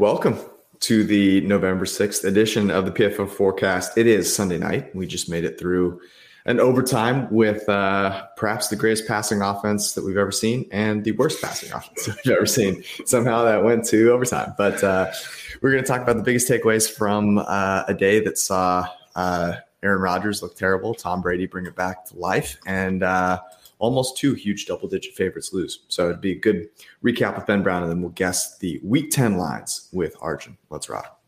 Welcome to the November 6th edition of the PFF Forecast. It is Sunday night. We just made it through an overtime with uh, perhaps the greatest passing offense that we've ever seen and the worst passing offense we've ever seen. Somehow that went to overtime. But uh, we're going to talk about the biggest takeaways from uh, a day that saw uh, Aaron Rodgers look terrible, Tom Brady bring it back to life, and uh, almost two huge double digit favorites lose. So it'd be a good recap with Ben Brown, and then we'll guess the week 10 lines with Arjun. Let's rock.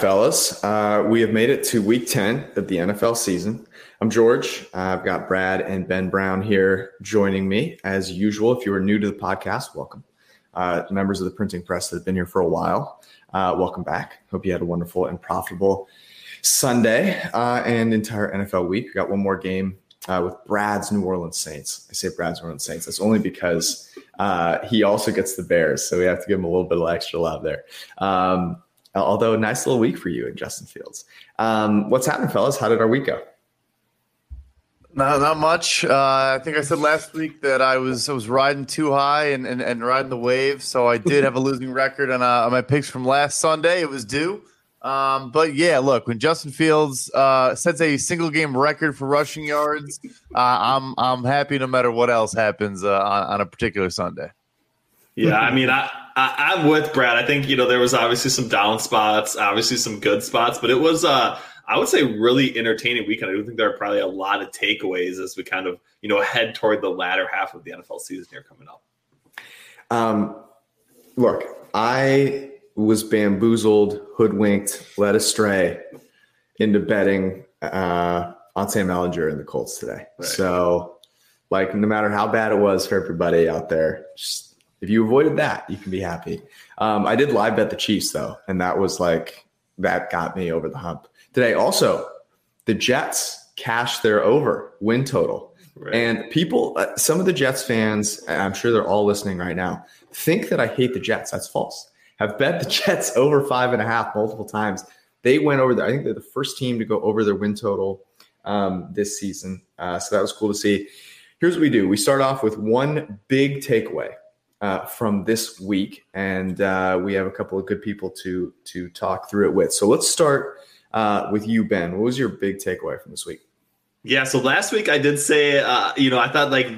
Fellas, uh, we have made it to week 10 of the NFL season. I'm George. I've got Brad and Ben Brown here joining me as usual. If you are new to the podcast, welcome. Uh, members of the printing press that have been here for a while, uh, welcome back. Hope you had a wonderful and profitable Sunday uh, and entire NFL week. We got one more game uh, with Brad's New Orleans Saints. I say Brad's New Orleans Saints. That's only because uh, he also gets the Bears, so we have to give him a little bit of extra love there. Um, although nice little week for you and Justin Fields. Um, what's happening, fellas? How did our week go? No, not much. Uh, I think I said last week that I was I was riding too high and, and, and riding the wave, so I did have a losing record on, uh, on my picks from last Sunday. It was due. Um, but yeah, look, when Justin Fields uh, sets a single game record for rushing yards, uh, I'm I'm happy no matter what else happens uh, on, on a particular Sunday. Yeah, I mean, I, I am with Brad. I think you know there was obviously some down spots, obviously some good spots, but it was uh I would say really entertaining weekend. I do think there are probably a lot of takeaways as we kind of you know head toward the latter half of the NFL season here coming up. Um, look, I was bamboozled, hoodwinked, led astray into betting uh, on Sam Ehlinger and the Colts today. Right. So, like, no matter how bad it was for everybody out there, just if you avoided that, you can be happy. Um, I did live bet the Chiefs though, and that was like that got me over the hump today. Also, the Jets cashed their over win total, right. and people, uh, some of the Jets fans, I'm sure they're all listening right now, think that I hate the Jets. That's false. Have bet the Jets over five and a half multiple times. They went over there. I think they're the first team to go over their win total um, this season. Uh, so that was cool to see. Here's what we do: we start off with one big takeaway uh, from this week, and uh, we have a couple of good people to to talk through it with. So let's start uh, with you, Ben. What was your big takeaway from this week? Yeah, so last week I did say, uh, you know, I thought like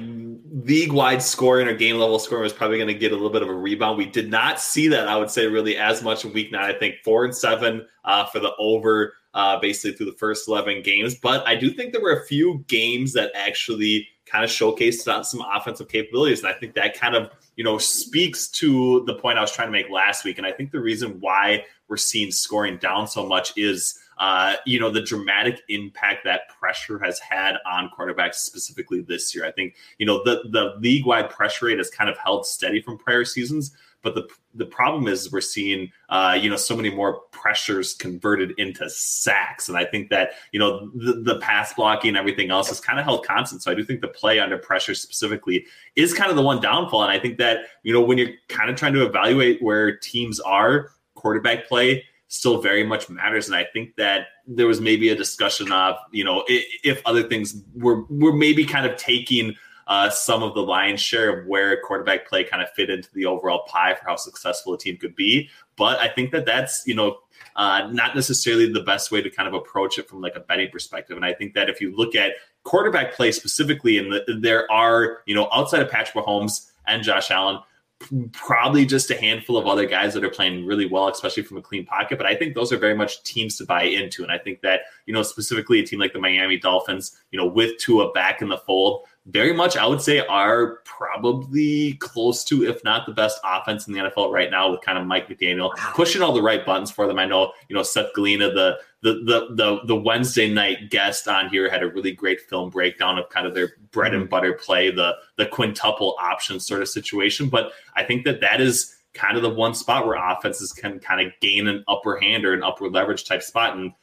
league wide scoring or game level scoring was probably going to get a little bit of a rebound. We did not see that, I would say, really as much in week nine. I think four and seven uh, for the over uh, basically through the first 11 games. But I do think there were a few games that actually kind of showcased some offensive capabilities. And I think that kind of you know, speaks to the point I was trying to make last week. And I think the reason why we're seeing scoring down so much is, uh, you know, the dramatic impact that pressure has had on quarterbacks specifically this year. I think, you know, the, the league wide pressure rate has kind of held steady from prior seasons, but the the problem is we're seeing uh, you know so many more pressures converted into sacks, and I think that you know the, the pass blocking and everything else is kind of held constant. So I do think the play under pressure specifically is kind of the one downfall, and I think that you know when you're kind of trying to evaluate where teams are, quarterback play still very much matters. And I think that there was maybe a discussion of, you know, if, if other things were were maybe kind of taking uh, some of the lion's share of where quarterback play kind of fit into the overall pie for how successful a team could be. But I think that that's, you know, uh, not necessarily the best way to kind of approach it from like a betting perspective. And I think that if you look at quarterback play specifically, and the, there are, you know, outside of Patrick Mahomes and Josh Allen, probably just a handful of other guys that are playing really well, especially from a clean pocket. But I think those are very much teams to buy into. And I think that, you know, specifically a team like the Miami Dolphins, you know, with Tua back in the fold, very much, I would say, are probably close to, if not the best offense in the NFL right now, with kind of Mike McDaniel pushing all the right buttons for them. I know, you know, Seth Galina, the the the the, the Wednesday night guest on here, had a really great film breakdown of kind of their bread and mm-hmm. butter play, the the quintuple option sort of situation. But I think that that is kind of the one spot where offenses can kind of gain an upper hand or an upper leverage type spot, and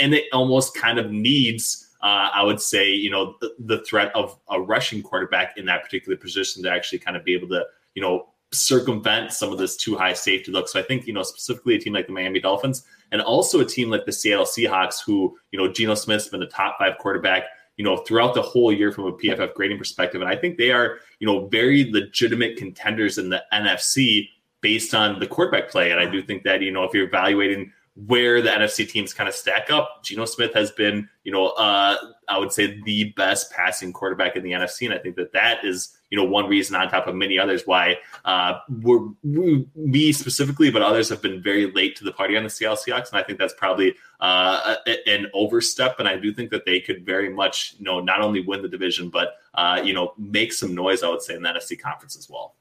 and it almost kind of needs. Uh, I would say, you know, the, the threat of a rushing quarterback in that particular position to actually kind of be able to, you know, circumvent some of this too high safety look. So I think, you know, specifically a team like the Miami Dolphins and also a team like the Seattle Seahawks, who, you know, Geno Smith's been the top five quarterback, you know, throughout the whole year from a PFF grading perspective. And I think they are, you know, very legitimate contenders in the NFC based on the quarterback play. And I do think that, you know, if you're evaluating where the NFC teams kind of stack up, Geno Smith has been, you know, uh, I would say the best passing quarterback in the NFC. And I think that that is, you know, one reason on top of many others why uh, we're, we, me specifically, but others have been very late to the party on the Seattle Seahawks. And I think that's probably uh, an overstep. And I do think that they could very much, you know, not only win the division, but, uh, you know, make some noise, I would say, in the NFC conference as well.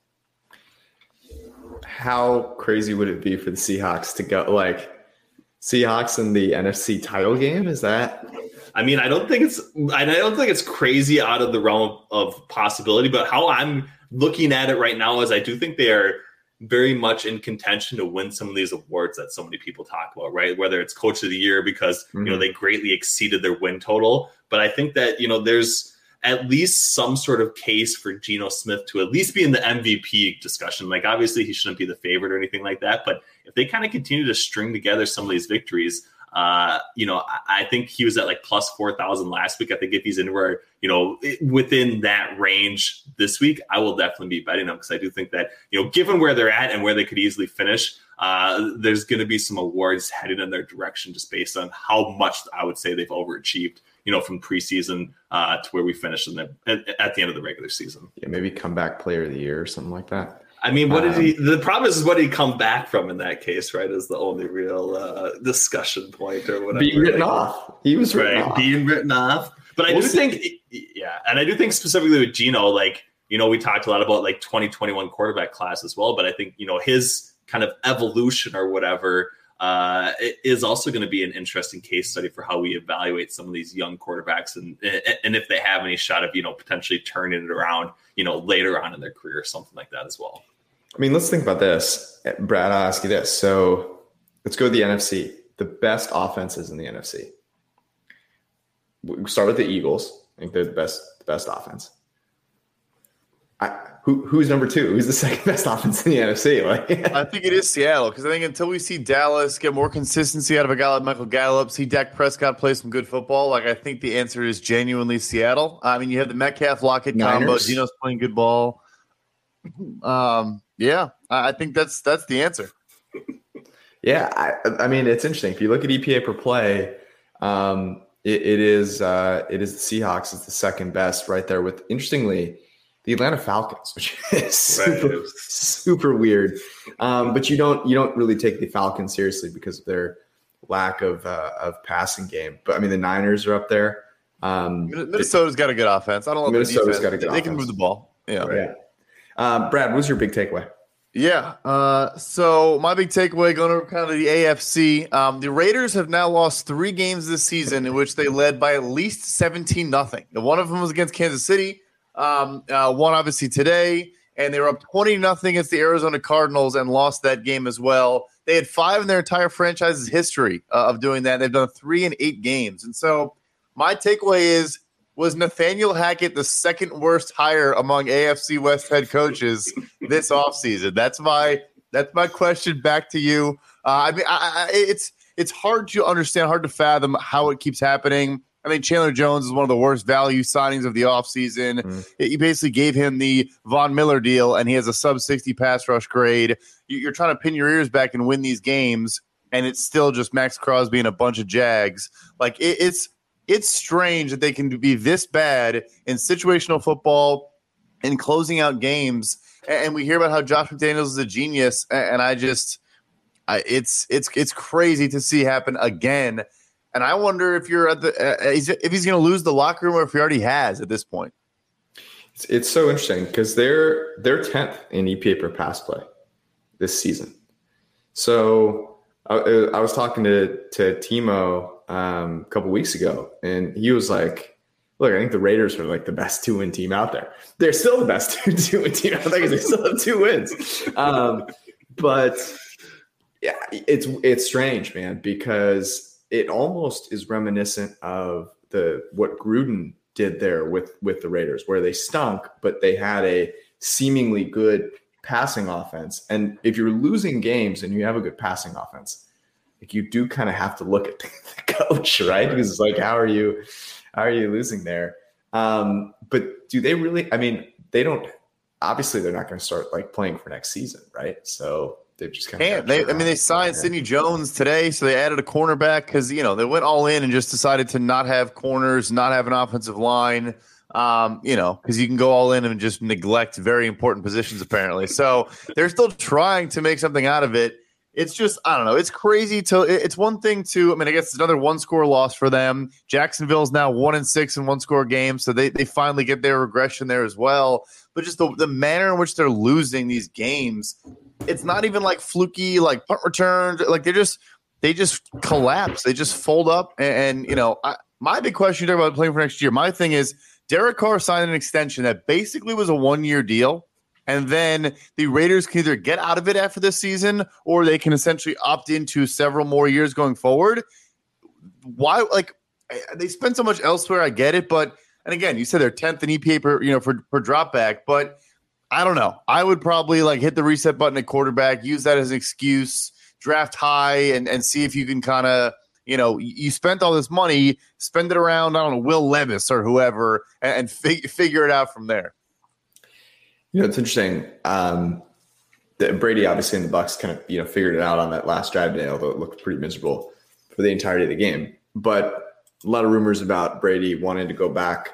How crazy would it be for the Seahawks to go like Seahawks in the NFC title game? Is that I mean, I don't think it's I don't think it's crazy out of the realm of possibility, but how I'm looking at it right now is I do think they are very much in contention to win some of these awards that so many people talk about, right? Whether it's coach of the year because mm-hmm. you know mm-hmm. they greatly exceeded their win total, but I think that you know there's at least some sort of case for Geno Smith to at least be in the MVP discussion. Like obviously he shouldn't be the favorite or anything like that, but if they kind of continue to string together some of these victories, uh, you know, I, I, think he was at like plus 4,000 last week. I think if he's anywhere, you know, within that range this week, I will definitely be betting him because I do think that, you know, given where they're at and where they could easily finish, uh, there's going to be some awards headed in their direction just based on how much I would say they've overachieved, you know, from preseason uh, to where we finished in the, at, at the end of the regular season. Yeah, maybe comeback player of the year or something like that. I mean, what did he? Um, the problem is, what did he come back from in that case? Right, is the only real uh, discussion point or whatever. Being written like, off. He was right being written off. But I we'll do see. think, yeah, and I do think specifically with Geno, like you know, we talked a lot about like 2021 quarterback class as well. But I think you know his kind of evolution or whatever uh, is also going to be an interesting case study for how we evaluate some of these young quarterbacks and and if they have any shot of you know potentially turning it around you know later on in their career or something like that as well. I mean, let's think about this, Brad. I'll ask you this. So let's go to the NFC. The best offenses in the NFC. We start with the Eagles. I think they're the best, the best offense. I, who, who's number two? Who's the second best offense in the NFC? Like, I think it is Seattle because I think until we see Dallas get more consistency out of a guy like Michael Gallup, see Dak Prescott play some good football, like I think the answer is genuinely Seattle. I mean, you have the Metcalf Lockett combo. Geno's playing good ball. Um, yeah, I think that's that's the answer. Yeah, I, I mean it's interesting. If you look at EPA per play, um, it, it is uh, it is the Seahawks is the second best, right there with interestingly the Atlanta Falcons, which is super, super weird. Um, but you don't you don't really take the Falcons seriously because of their lack of uh, of passing game. But I mean the Niners are up there. Um, Minnesota's got a good offense. I don't know. Minnesota's got a good. They offense. can move the ball. Yeah. Right. yeah. Um, Brad, what's your big takeaway? Yeah. Uh, so my big takeaway going over kind of the AFC, um, the Raiders have now lost three games this season in which they led by at least 17 nothing. One of them was against Kansas City. Um, uh, one obviously today, and they were up 20 nothing against the Arizona Cardinals and lost that game as well. They had five in their entire franchise's history uh, of doing that. They've done three and eight games. And so my takeaway is was Nathaniel Hackett the second worst hire among AFC West head coaches this offseason? That's my that's my question back to you. Uh, I mean, I, I, it's it's hard to understand, hard to fathom how it keeps happening. I think Chandler Jones is one of the worst value signings of the offseason. Mm. You basically gave him the Von Miller deal, and he has a sub 60 pass rush grade. You're trying to pin your ears back and win these games, and it's still just Maxx Crosby and a bunch of Jags. Like, it, it's it's strange that they can be this bad in situational football and closing out games. And we hear about how Josh McDaniels is a genius, and I just, I, it's it's it's crazy to see happen again. And I wonder if you're at the uh, if he's going to lose the locker room or if he already has at this point. It's, it's so interesting because they're they're tenth in EPA per pass play this season. So I, I was talking to to Timo um, a couple weeks ago, and he was like, "Look, I think the Raiders are like the best two win team out there. They're still the best two win team out there because they still have two wins." Um, but yeah, it's it's strange, man, because it almost is reminiscent of the what Gruden did there with with the Raiders, where they stunk, but they had a seemingly good passing offense. And if you're losing games and you have a good passing offense, like you do kind of have to look at the coach, right? Because it's like, how are you, how are you losing there? Um, but do they really? I mean, they don't. Obviously, they're not going to start like playing for next season, right? So they've just kind of. They, I mean, they signed yeah. Sidney Jones today, so they added a cornerback because you know they went all in and just decided to not have corners, not have an offensive line. Um, you know, because you can go all in and just neglect very important positions apparently. So they're still trying to make something out of it it's just I don't know. It's crazy to. It's one thing to. I mean, I guess it's another one score loss for them. Jacksonville's now one and six in one score games, so they they finally get their regression there as well. But just the the manner in which they're losing these games, it's not even like fluky, like punt returns. Like they just they just collapse. They just fold up. And, and you know, I, my big question you talk about playing for next year. My thing is Derek Carr signed an extension that basically was a one year deal and then the Raiders can either get out of it after this season or they can essentially opt into several more years going forward. Why, like, they spend so much elsewhere. I get it, but and again, you said they're tenth in EPA per you know for for drop back, but I don't know. I would probably like hit the reset button at quarterback, use that as an excuse, draft high, and and see if you can kind of you know you spent all this money, spend it around I don't know Will Levis or whoever, and, and fig- figure it out from there. You know, it's interesting. Um, Brady obviously in the Bucs kind of you know figured it out on that last drive day, although it looked pretty miserable for the entirety of the game. But a lot of rumors about Brady wanting to go back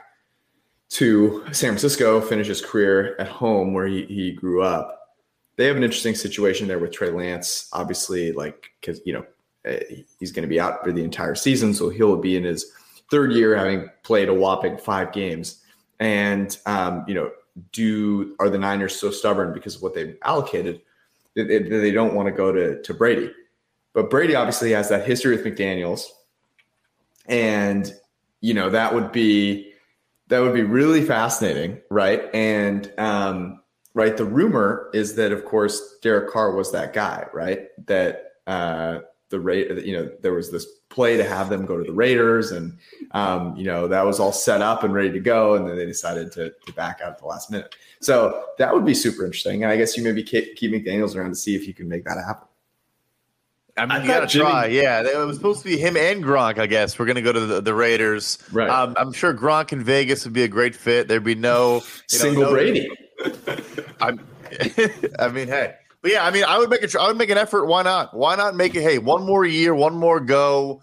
to San Francisco, finish his career at home where he, he grew up. They have an interesting situation there with Trey Lance, obviously, like because you know eh, he's going to be out for the entire season, so he'll be in his third year, having played a whopping five games. And um, you know, do are the Niners so stubborn because of what they've allocated that they, they don't want to go to to Brady? But Brady obviously has that history with McDaniels, and you know that would be that would be really fascinating, right? And um, right, the rumor is that of course Derek Carr was that guy, right? That uh, the rate, you know, there was this play to have them go to the Raiders, and um, you know that was all set up and ready to go, and then they decided to, to back out at the last minute. So that would be super interesting, and I guess you maybe keep, keep McDaniels around to see if you can make that happen. I mean, I you got to try. Yeah, it was supposed to be him and Gronk. I guess we're going to go to the, the Raiders. Right. Um, I'm sure Gronk in Vegas would be a great fit. There'd be no single know, no, Brady. I'm, I mean, hey, but yeah, I mean, I would make a, I would make an effort. Why not? Why not make it? Hey, one more year, one more go.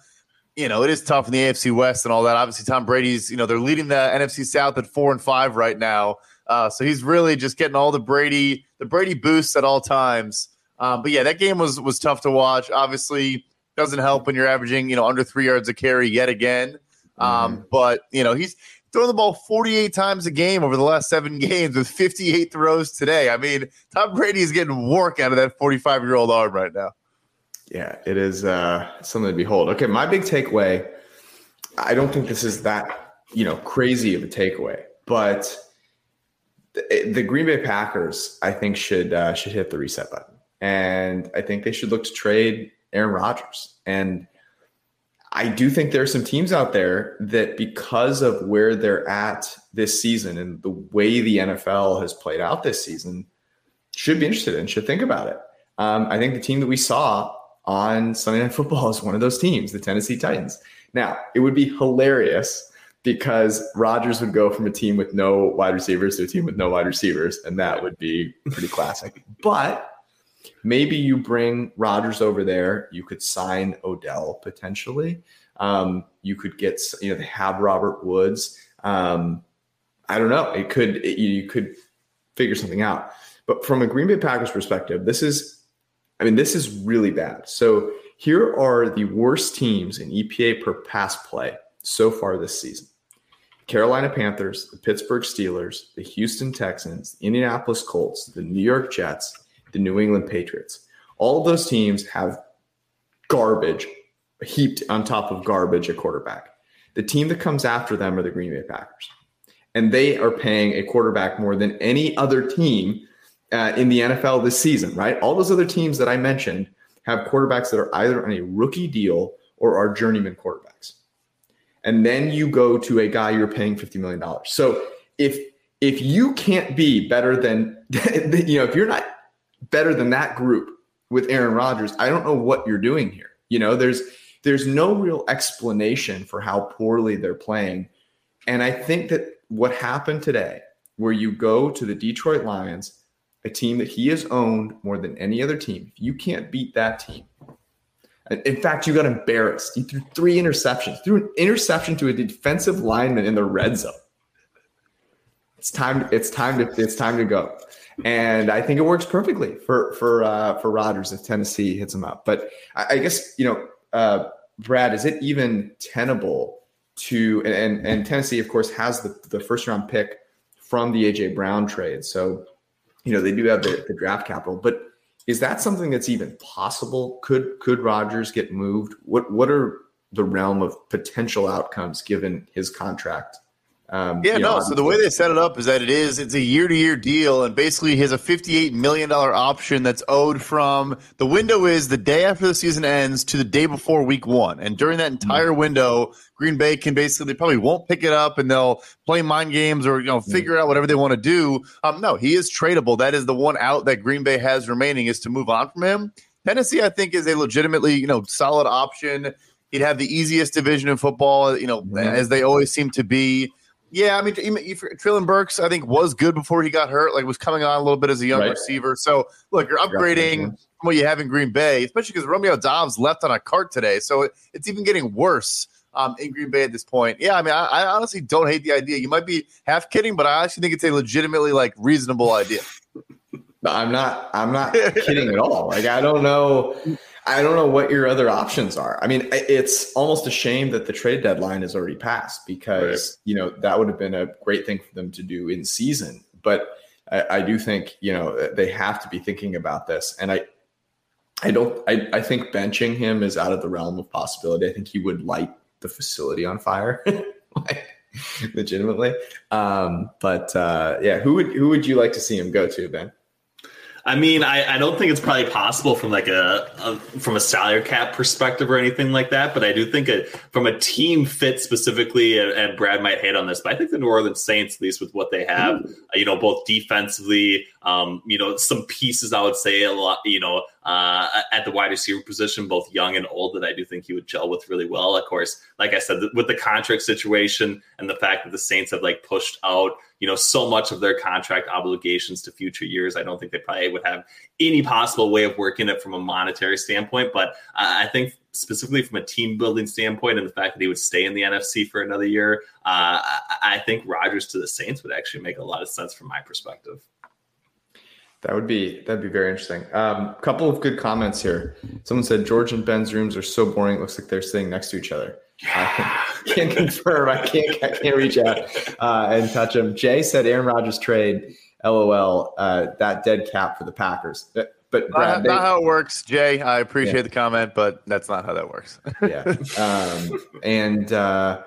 You know, it is tough in the AFC West and all that. Obviously, Tom Brady's. You know, they're leading the NFC South at four and five right now. Uh, so he's really just getting all the Brady, the Brady boosts at all times. Um, but yeah, that game was was tough to watch. Obviously, doesn't help when you're averaging you know under three yards a carry yet again. Um, mm-hmm. But you know he's throwing the ball 48 times a game over the last seven games with 58 throws today. I mean, Tom Brady is getting work out of that 45 year old arm right now. Yeah, it is uh, something to behold. Okay, my big takeaway. I don't think this is that you know crazy of a takeaway, but the, the Green Bay Packers, I think, should uh, should hit the reset button, and I think they should look to trade Aaron Rodgers. And I do think there are some teams out there that, because of where they're at this season and the way the NFL has played out this season, should be interested in, should think about it. Um, I think the team that we saw on Sunday Night Football is one of those teams, the Tennessee Titans. Now, it would be hilarious because Rodgers would go from a team with no wide receivers to a team with no wide receivers, and that would be pretty classic. But Maybe you bring Rodgers over there. You could sign Odell potentially. Um, you could get, you know, they have Robert Woods. Um, I don't know. It could, it, you could figure something out. But from a Green Bay Packers perspective, this is, I mean, this is really bad. So here are the worst teams in EPA per pass play so far this season. Carolina Panthers, the Pittsburgh Steelers, the Houston Texans, Indianapolis Colts, the New York Jets, the New England Patriots. All of those teams have garbage heaped on top of garbage at quarterback. The team that comes after them are the Green Bay Packers. And they are paying a quarterback more than any other team uh, in the NFL this season, right? All those other teams that I mentioned have quarterbacks that are either on a rookie deal or are journeyman quarterbacks. And then you go to a guy you're paying $50 million. So if if you can't be better than you know, if you're not better than that group with Aaron Rodgers, I don't know what you're doing here. You know, there's there's no real explanation for how poorly they're playing. And I think that what happened today, where you go to the Detroit Lions, a team that he has owned more than any other team, if you can't beat that team, in fact, you got embarrassed. You threw three interceptions, threw an interception to a defensive lineman in the red zone. It's time. It's time to. It's time to go. And I think it works perfectly for for uh, for Rodgers if Tennessee hits him up. But I, I guess you know, uh, Brad, is it even tenable to and and Tennessee, of course, has the the first round pick from the AJ Brown trade. So you know they do have the, the draft capital, but is that something that's even possible? Could could Rodgers get moved? What what are the realm of potential outcomes given his contract um, yeah, no. Know, so the way they set it up is that it is it's a year to year deal, and basically he has a fifty eight million dollar option that's owed from the window is the day after the season ends to the day before week one, and during that entire mm-hmm. window, Green Bay can basically they probably won't pick it up, and they'll play mind games or you know mm-hmm. figure mm-hmm. out whatever they want to do. Um, no, he is tradable. That is the one out that Green Bay has remaining is to move on from him. Tennessee, I think, is a legitimately you know solid option. He'd have the easiest division in football, you know, mm-hmm. as they always seem to be. Yeah, I mean, Treylon Burks, I think, was good before he got hurt. Like, was coming on a little bit as a young right. receiver. So, look, you're upgrading from what you have in Green Bay, especially because Romeo Doubs left on a cart today. So it, it's even getting worse um, in Green Bay at this point. Yeah, I mean, I, I, honestly don't hate the idea. You might be half kidding, but I actually think it's a legitimately like reasonable idea. I'm not. I'm not kidding at all. Like, I don't know. I don't know what your other options are. I mean, it's almost a shame that the trade deadline is already passed because right. you know that would have been a great thing for them to do in season. But I, I, do think you know they have to be thinking about this, and I, I don't. I, I think benching him is out of the realm of possibility. I think he would light the facility on fire, like, legitimately. Um, but uh, yeah, who would who would you like to see him go to, Ben? I mean, I, I don't think it's probably possible from like a, a, from a salary cap perspective or anything like that. But I do think it, from a team fit specifically, and, and, Brad might hate on this, but I think the New Orleans Saints, at least with what they have, uh, you know, both defensively, um, you know, some pieces I would say a lot, you know, uh, at the wide receiver position, both young and old, that I do think he would gel with really well. Of course, like I said, with the contract situation and the fact that the Saints have like pushed out, you know, so much of their contract obligations to future years, I don't think they probably would have any possible way of working it from a monetary standpoint. But I think specifically from a team building standpoint and the fact that he would stay in the NFC for another year, uh, I think Rodgers to the Saints would actually make a lot of sense from my perspective. That would be that'd be very interesting. A um, couple of good comments here. Someone said George and Ben's rooms are so boring. It looks like they're sitting next to each other. I can't confirm. I can't. I can't reach out uh, and touch him. Jay said Aaron Rodgers trade. LOL. Uh, that dead cap for the Packers. But, but Brad, not, they, not, how it works, Jay. I appreciate yeah. the comment, but that's not how that works. yeah. Um, and uh,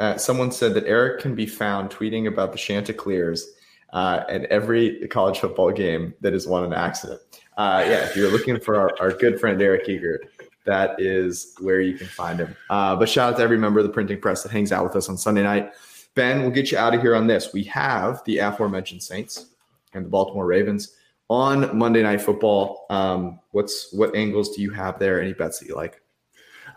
uh, someone said that Eric can be found tweeting about the Chanticleers uh, at every college football game that is has won an accident. Uh, yeah, if you're looking for our, our, good friend Eric Eager, that is where you can find him. Uh, but shout out to every member of the printing press that hangs out with us on Sunday night. Ben, we'll get you out of here on this. We have the aforementioned Saints and the Baltimore Ravens on Monday Night Football. Um, what's what angles do you have there? Any bets that you like?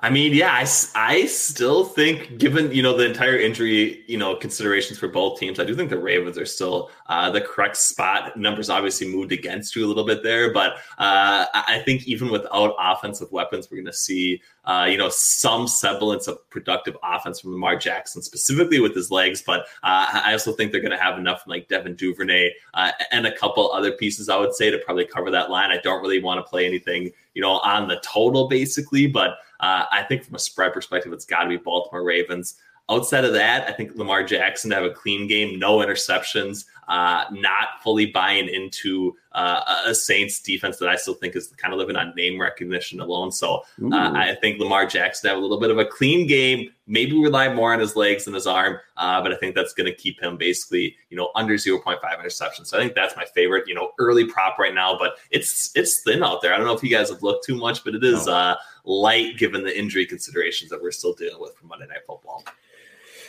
I mean, yeah, I, I still think, given you know the entire injury, you know considerations for both teams, I do think the Ravens are still uh, the correct spot. Numbers obviously moved against you a little bit there, but uh, I think even without offensive weapons, we're going to see uh, you know some semblance of productive offense from Lamar Jackson, specifically with his legs. But uh, I also think they're going to have enough from like Devin Duvernay uh, and a couple other pieces, I would say, to probably cover that line. I don't really want to play anything you know on the total basically, but. Uh, I think from a spread perspective, it's got to be Baltimore Ravens. outside of that, I think Lamar Jackson to have a clean game, no interceptions, uh, not fully buying into uh, a Saints defense that I still think is kind of living on name recognition alone. So uh, I think Lamar Jackson to have a little bit of a clean game, maybe rely more on his legs and his arm, uh, but I think that's going to keep him basically, you know, under 0.5 interceptions. So I think that's my favorite, you know, early prop right now, but it's it's thin out there. I don't know if you guys have looked too much, but it is uh, light given the injury considerations that we're still dealing with for Monday Night Football.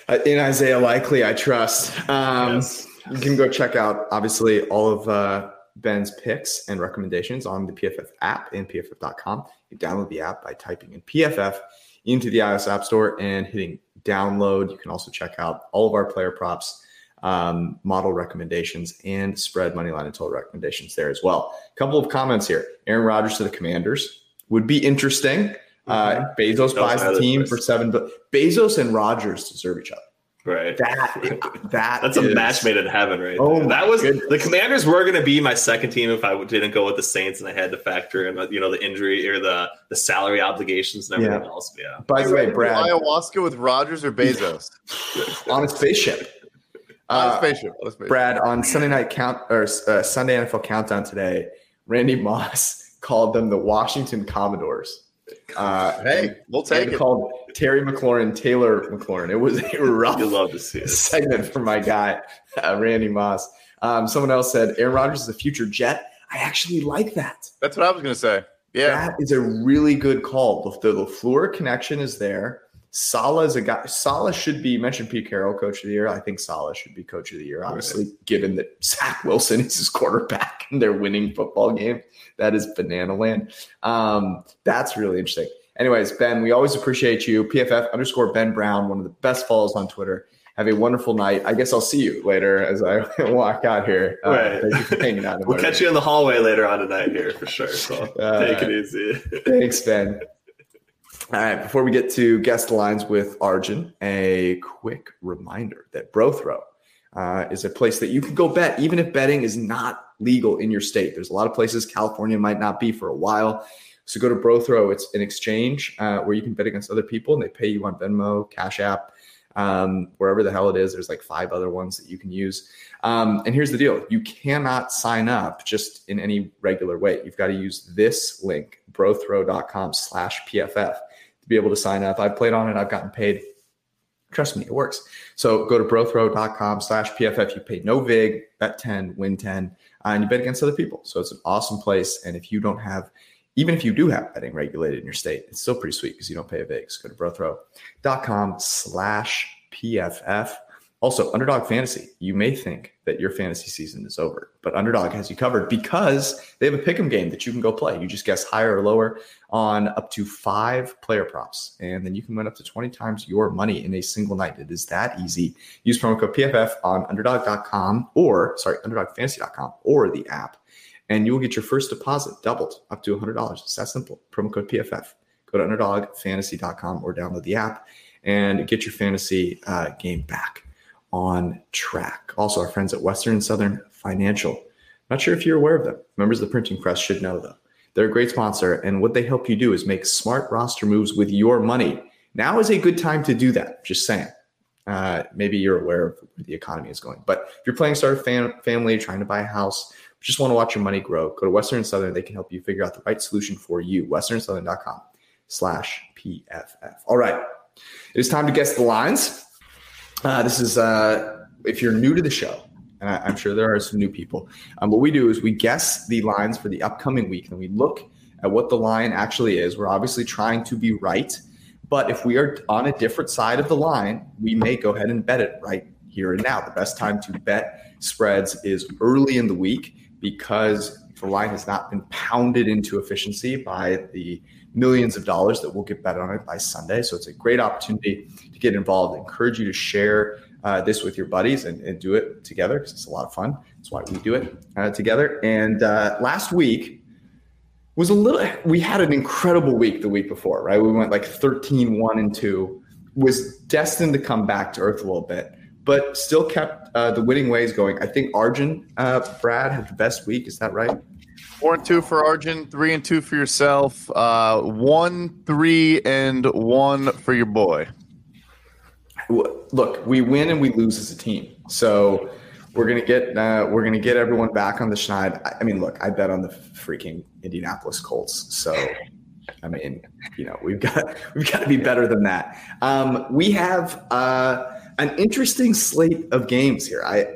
Uh, in Isaiah Likely, I trust. Um, yes. You can go check out, obviously, all of uh, Ben's picks and recommendations on the PFF app and PFF.com. You download the app by typing in PFF into the iOS App Store and hitting download. You can also check out all of our player props, um, model recommendations, and spread money line and total recommendations there as well. A couple of comments here. Aaron Rodgers to the Commanders would be interesting. Uh. Bezos buys the team for seven, but Bezos and Rodgers deserve each other. Right. That that that's is, a match made in heaven, right? Oh, there. that was goodness. the Commanders were going to be my second team if I didn't go with the Saints and I had to factor in you know the injury or the the salary obligations and everything yeah. else. Yeah. By the way, Brad, ayahuasca with Rodgers or Bezos on a spaceship. on a spaceship. On a spaceship. Brad on Sunday night count or uh, Sunday NFL countdown today. Randy Moss called them the Washington Commodores. Uh, hey, we'll take it. Called Terry McLaurin, Taylor McLaurin. It was a rough you love to see it. segment for my guy, uh, Randy Moss. Um, someone else said Aaron Rodgers is a future Jet. I actually like that. That's what I was going to say. Yeah, that is a really good call. The, the LaFleur connection is there. Saleh is a guy. Saleh should be mentioned. Pete Carroll, coach of the year. I think Saleh should be coach of the year. Obviously, right. given that Zach Wilson is his quarterback and they're winning football game, that is banana land. Um, that's really interesting. Anyways, Ben, we always appreciate you. PFF underscore Ben Brown, one of the best follows on Twitter. Have a wonderful night. I guess I'll see you later as I walk out here. Uh, right. Thank you for hanging out. we'll catch you in the hallway later on tonight here for sure. So take it easy. thanks, Ben. All right. Before we get to guest lines with Arjun, a quick reminder that Brothrow uh, is a place that you can go bet, even if betting is not legal in your state. There's a lot of places California might not be for a while. So go to Brothrow. It's an exchange uh, where you can bet against other people, and they pay you on Venmo, Cash App, um, wherever the hell it is. There's like five other ones that you can use. Um, and here's the deal: you cannot sign up just in any regular way. You've got to use this link, brothrow.com/pff, to be able to sign up. I've played on it. I've gotten paid. Trust me, it works. So go to brothrow.com slash PFF. You pay no VIG, bet 10, win 10, uh, and you bet against other people. So it's an awesome place. And if you don't have, even if you do have betting regulated in your state, it's still pretty sweet because you don't pay a VIG. So go to brothrow.com slash PFF. Also, Underdog Fantasy. You may think that your fantasy season is over, but Underdog has you covered because they have a pick'em game that you can go play. You just guess higher or lower on up to five player props, and then you can win up to 20 times your money in a single night. It is that easy. Use promo code PFF on underdog.com or, sorry, underdogfantasy.com or the app, and you will get your first deposit doubled up to $100. It's that simple. Promo code PFF. Go to underdogfantasy.com or download the app and get your fantasy uh, game back on track. Also, our friends at Western Southern Financial. Not sure if you're aware of them. Members of the printing press should know, them. They're a great sponsor, and what they help you do is make smart roster moves with your money. Now is a good time to do that. Just saying. Uh, maybe you're aware of where the economy is going. But if you're planning to start a fam- family, trying to buy a house, just want to watch your money grow, go to Western Southern. They can help you figure out the right solution for you. WesternSouthern.com slash PFF. All right. It is time to guess the lines. Uh, this is uh, if you're new to the show, and I, am sure there are some new people. Um, what we do is we guess the lines for the upcoming week, and we look at what the line actually is. We're obviously trying to be right, but if we are on a different side of the line, we may go ahead and bet it right here and now. The best time to bet spreads is early in the week because the line has not been pounded into efficiency by the millions of dollars that will get bet on it by Sunday. So it's a great opportunity to get involved. I encourage you to share uh, this with your buddies and, and do it together because it's a lot of fun. That's why we do it uh, together. And uh, last week was a little, we had an incredible week the week before, right? We went like 13, 1 and 2, was destined to come back to earth a little bit, but still kept uh, the winning ways going. I think Arjun, uh, Brad, had the best week. Is that right? Four and two for Arjun, three and two for yourself, uh, one, three, and one for your boy. look, we win and we lose as a team. So we're gonna get uh, we're gonna get everyone back on the schneid. I mean, look, I bet on the freaking Indianapolis Colts. So I mean, you know, we've got we've got to be better than that. Um, we have uh, an interesting slate of games here. I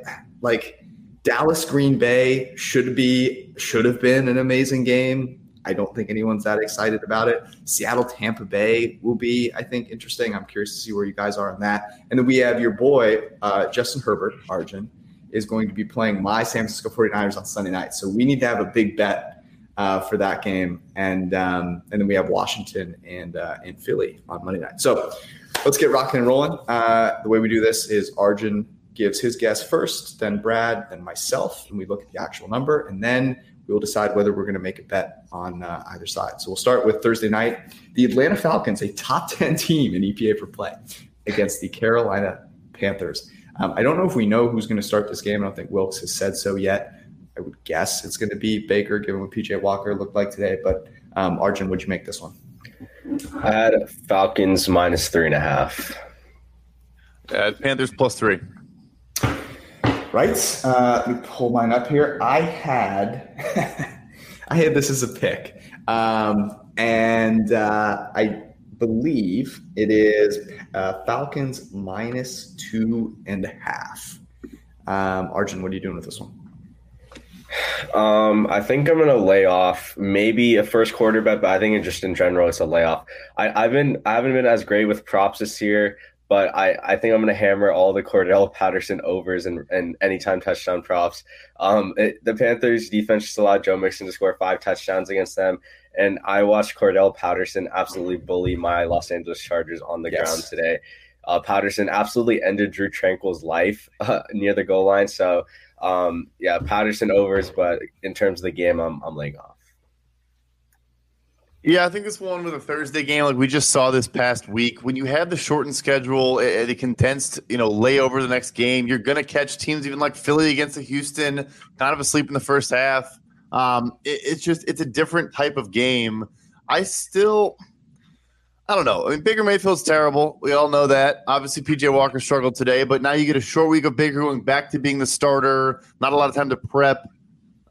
like Dallas Green Bay should be should have been an amazing game. I don't think anyone's that excited about it. Seattle Tampa Bay will be, I think, interesting. I'm curious to see where you guys are on that. And then we have your boy uh, Justin Herbert, Arjun, is going to be playing my San Francisco 49ers on Sunday night. So we need to have a big bet uh, for that game, and um, and then we have Washington and uh, and Philly on Monday night. So let's get rocking and rolling. Uh, the way we do this is Arjun gives his guess first, then Brad, then myself, and we look at the actual number, and then we will decide whether we're going to make a bet on uh, either side. So we'll start with Thursday night. The Atlanta Falcons, a top 10 team in EPA per play, against the Carolina Panthers. Um, I don't know if we know who's going to start this game. I don't think Wilks has said so yet. I would guess it's going to be Baker, given what PJ Walker looked like today. But um, Arjun, would you make this one? I had Falcons minus three and a half. Uh, Panthers plus three. Right. Uh, let me pull mine up here. I had, I had this as a pick, um, and uh, I believe it is uh, Falcons minus two and a half. Um, Arjun, what are you doing with this one? Um, I think I'm gonna lay off maybe a first quarter bet, but I think just in general it's a layoff. I, I've been I haven't been as great with props this year, but I, I think I'm gonna hammer all the Cordarrelle Patterson overs and, and anytime touchdown props. Um, it, the Panthers defense just allowed Joe Mixon to score five touchdowns against them, and I watched Cordarrelle Patterson absolutely bully my Los Angeles Chargers on the yes. ground today. Uh, Patterson absolutely ended Drue Tranquill's life uh, near the goal line, so um, yeah, Patterson overs, but in terms of the game, I'm I'm laying off. Yeah, I think this one with a Thursday game, like we just saw this past week, when you have the shortened schedule, a condensed, you know, layover the next game, you're going to catch teams even like Philly against the Houston, kind of asleep in the first half. Um, it, it's just it's a different type of game. I still I don't know. I mean, Baker Mayfield's terrible. We all know that. Obviously, PJ Walker struggled today, but now you get a short week of Baker going back to being the starter. Not a lot of time to prep.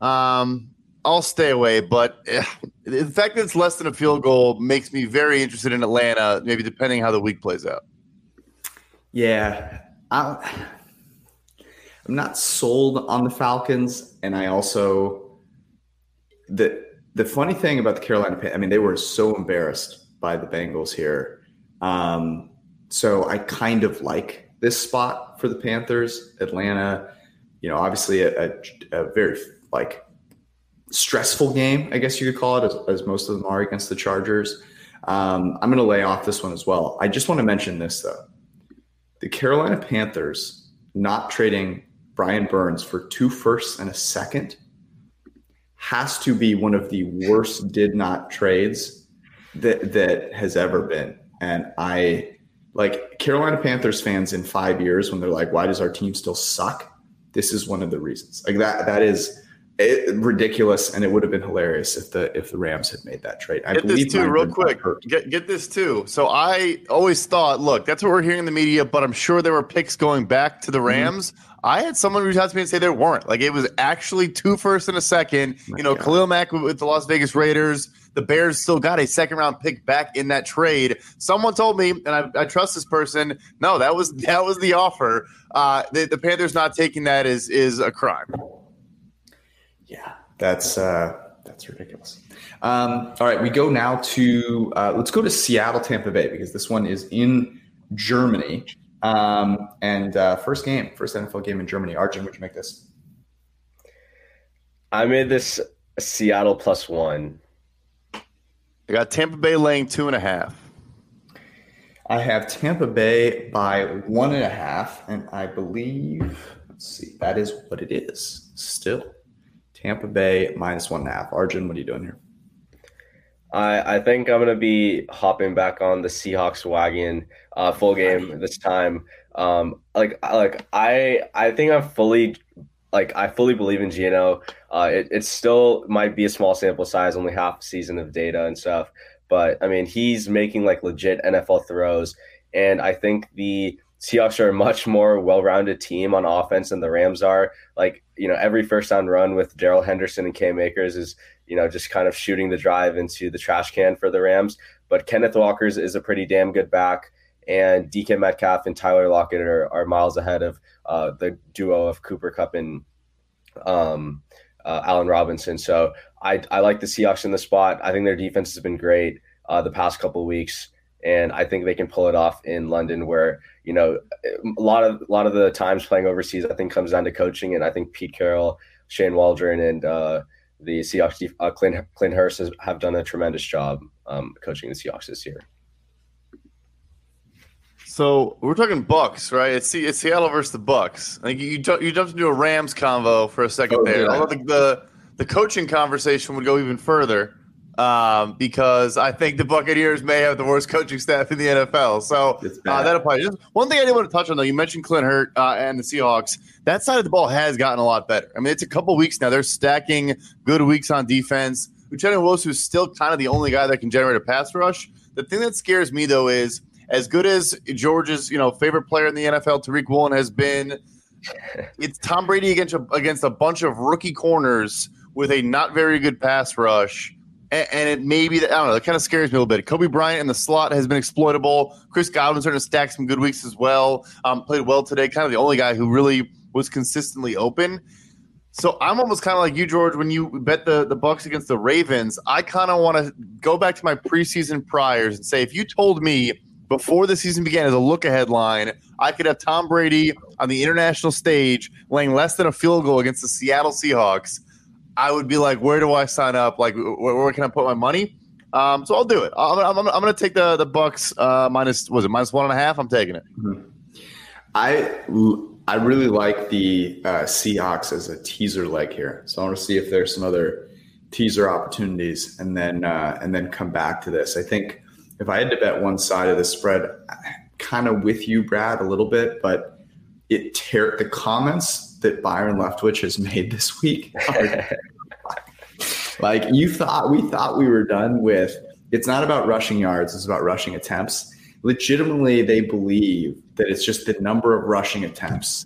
Um, I'll stay away, but eh, the fact that it's less than a field goal makes me very interested in Atlanta. Maybe depending how the week plays out. Yeah, I'm, I'm not sold on the Falcons, and I also the the funny thing about the Carolina. I mean, they were so embarrassed by the Bengals here. Um, so I kind of like this spot for the Panthers. Atlanta, you know, obviously a, a, a very like stressful game, I guess you could call it, as, as most of them are against the Chargers. Um, I'm going to lay off this one as well. I just want to mention this though: the Carolina Panthers not trading Brian Burns for two firsts and a second has to be one of the worst did not trades that that has ever been. And I like Carolina Panthers fans in five years when they're like, why does our team still suck? This is one of the reasons. Like that that is it, ridiculous, and it would have been hilarious if the if the Rams had made that trade. I get this too, real quick. Get get this too. So I always thought, look, that's what we're hearing in the media, but I'm sure there were picks going back to the mm-hmm. Rams. Mm-hmm. I had someone reach out to me and say there weren't. Like it was actually two first and a second. My you know, God. Khalil Mack with the Las Vegas Raiders. The Bears still got a second round pick back in that trade. Someone told me, and I, I trust this person. No, that was that was the offer. Uh, the, the Panthers not taking that is is a crime. Yeah, that's uh, that's ridiculous. Um, all right, we go now to uh, let's go to Seattle, Tampa Bay because this one is in Germany. Um, and uh, first game, first NFL game in Germany. Arjun, would you make this? I made this Seattle plus one. I got Tampa Bay laying two and a half. I have Tampa Bay by one and a half, and I believe, let's see, that is what it is still. Tampa Bay minus one and a half. Arjun, what are you doing here? I, I think I'm gonna be hopping back on the Seahawks wagon, uh, full game this time. Um, like like I I think I'm fully like I fully believe in Geno. Uh, it, it still might be a small sample size, only half a season of data and stuff. But I mean, he's making like legit NFL throws, and I think the Seahawks are a much more well-rounded team on offense than the Rams are. Like you know, every first down run with Darrell Henderson and Cam Akers is you know just kind of shooting the drive into the trash can for the Rams. But Kenneth Walker's is a pretty damn good back, and DK Metcalf and Tyler Lockett are, are miles ahead of uh, the duo of Cooper Kupp and um, uh, Allen Robinson. So I, I like the Seahawks in the spot. I think their defense has been great uh, the past couple weeks, and I think they can pull it off in London, where you know a lot of a lot of the times playing overseas, I think comes down to coaching, and I think Pete Carroll, Shane Waldron, and uh, the Seahawks, uh, Clint, Clint Hurtt has, have done a tremendous job um, coaching the Seahawks this year. So we're talking Bucks, right? It's, it's Seattle versus the Bucks. I think you you jumped into a Rams convo for a second oh, there. Yeah. Although the, the, the coaching conversation would go even further um, because I think the Buccaneers may have the worst coaching staff in the NFL. So uh, that applies. Just one thing I did want to touch on though, you mentioned Clint Hurtt uh, and the Seahawks. That side of the ball has gotten a lot better. I mean, it's a couple weeks now. They're stacking good weeks on defense. Uchenna Nwosu is still kind of the only guy that can generate a pass rush. The thing that scares me though is as good as George's, you know, favorite player in the NFL, Tariq Woolen, has been, it's Tom Brady against a, against a bunch of rookie corners with a not very good pass rush. And, and it maybe, I don't know, it kind of scares me a little bit. Coby Bryant in the slot has been exploitable. Chris Godwin's starting to stack some good weeks as well. Um, played well today. Kind of the only guy who really was consistently open. So I'm almost kind of like you, George. When you bet the the Bucks against the Ravens, I kind of want to go back to my preseason priors and say, if you told me before the season began as a look ahead line, I could have Tom Brady on the international stage laying less than a field goal against the Seattle Seahawks. I would be like, where do I sign up? Like, where, where can I put my money? Um, so I'll do it. I'm, I'm, I'm going to take the the Bucks uh, minus was it minus one and a half? I'm taking it. Mm-hmm. I I really like the uh, Seahawks as a teaser leg here. So I want to see if there's some other teaser opportunities, and then uh, and then come back to this. I think if I had to bet one side of the spread, kind of with you, Brad, a little bit, but it tear the comments that Byron Leftwich has made this week. like you thought, we thought we were done with. It's not about rushing yards; it's about rushing attempts. Legitimately, they believe that it's just the number of rushing attempts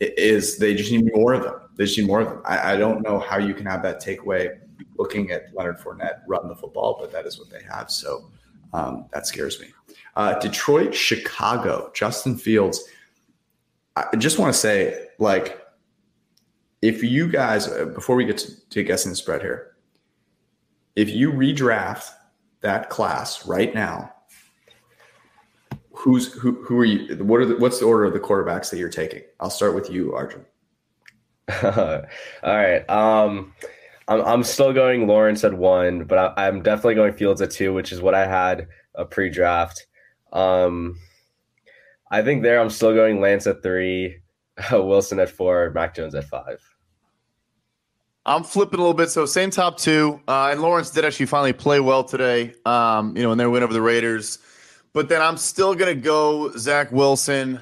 is they just need more of them. They just need more of them. I, I don't know how you can have that takeaway looking at Leonard Fournette run the football, but that is what they have. So um, that scares me. Uh, Detroit, Chicago, Justin Fields. I just want to say, like, if you guys, uh, before we get to, to guessing the spread here, if you redraft that class right now, who's who? Who are you? What are the, what's the order of the quarterbacks that you're taking? I'll start with you, Arjun. All right. Um, I'm, I'm still going Lawrence at one, but I, am definitely going Fields at two, which is what I had a pre-draft. Um, I think there I'm still going Lance at three, Wilson at four, Mac Jones at five. I'm flipping a little bit. So same top two, uh, and Lawrence did actually finally play well today. Um, you know, in their win over the Raiders. But then I'm still gonna go Zach Wilson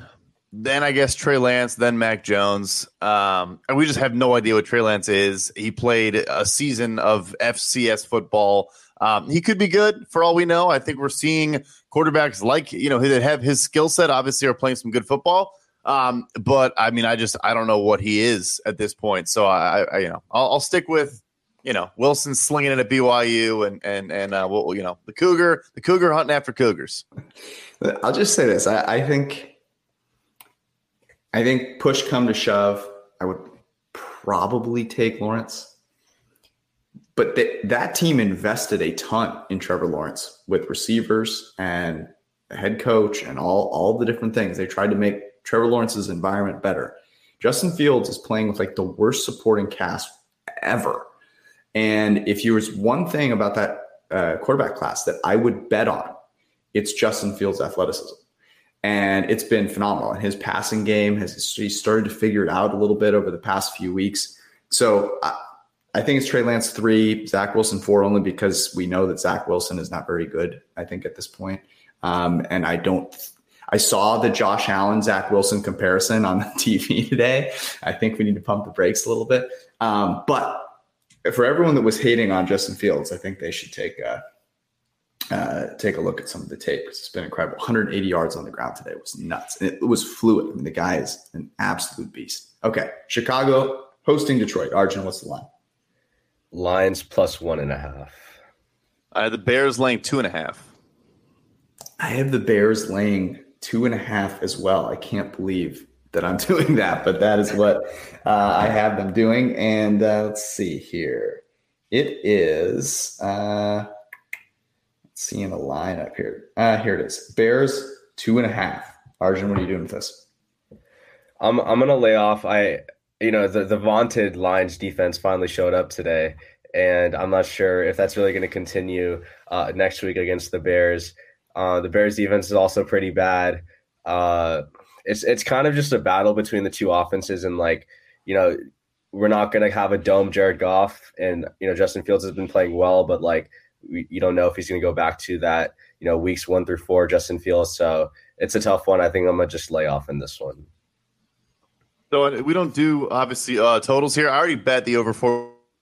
then I guess Trey Lance, then Mac Jones. Um, and we just have no idea what Trey Lance is. He played a season of FCS football. Um, he could be good for all we know. I think we're seeing quarterbacks like you know that have his skill set. Obviously, are playing some good football. Um, but I mean, I just I don't know what he is at this point. So I, I you know I'll, I'll, stick with you know Wilson slinging it at BYU and and and uh, we'll, you know the Cougar the Cougar hunting after Cougars. I'll just say this: I, I think I think push come to shove, I would probably take Lawrence. But th- that team invested a ton in Trevor Lawrence with receivers and head coach and all all the different things. They tried to make Trevor Lawrence's environment better. Justin Fields is playing with like the worst supporting cast ever. And if there was one thing about that uh, quarterback class that I would bet on, it's Justin Fields' athleticism and it's been phenomenal. And his passing game has he started to figure it out a little bit over the past few weeks. So I, I think it's Trey Lance three, Zach Wilson four, only because we know that Zach Wilson is not very good. I think at this point, um, and I don't. I saw the Josh Allen Zach Wilson comparison on the TV today. I think we need to pump the brakes a little bit. Um, but for everyone that was hating on Justin Fields, I think they should take uh, uh, take a look at some of the tape because it's been incredible. 180 yards on the ground today it was nuts. And it, was fluid. I mean, the guy is an absolute beast. Okay, Chicago hosting Detroit. Arjun, what's the line? Lions plus one and a half. I had the Bears laying two and a half. I have the Bears laying two and a half as well. I can't believe that I'm doing that, but that is what uh, I have them doing. And uh, let's see here. It is. Uh, seeing a line up here. Uh, here it is. Bears two and a half. Arjun, what are you doing with this? I'm I'm gonna lay off. I you know the the vaunted Lions defense finally showed up today, and I'm not sure if that's really going to continue uh, next week against the Bears. Uh, the Bears defense is also pretty bad. Uh, it's it's kind of just a battle between the two offenses, and like you know we're not going to have a dome Jared Goff, and you know Justin Fields has been playing well, but like you don't know if he's going to go back to that, you know, weeks one through four, Justin Fields. So it's a tough one. I think I'm going to just lay off in this one. So we don't do obviously uh, totals here. I already bet the over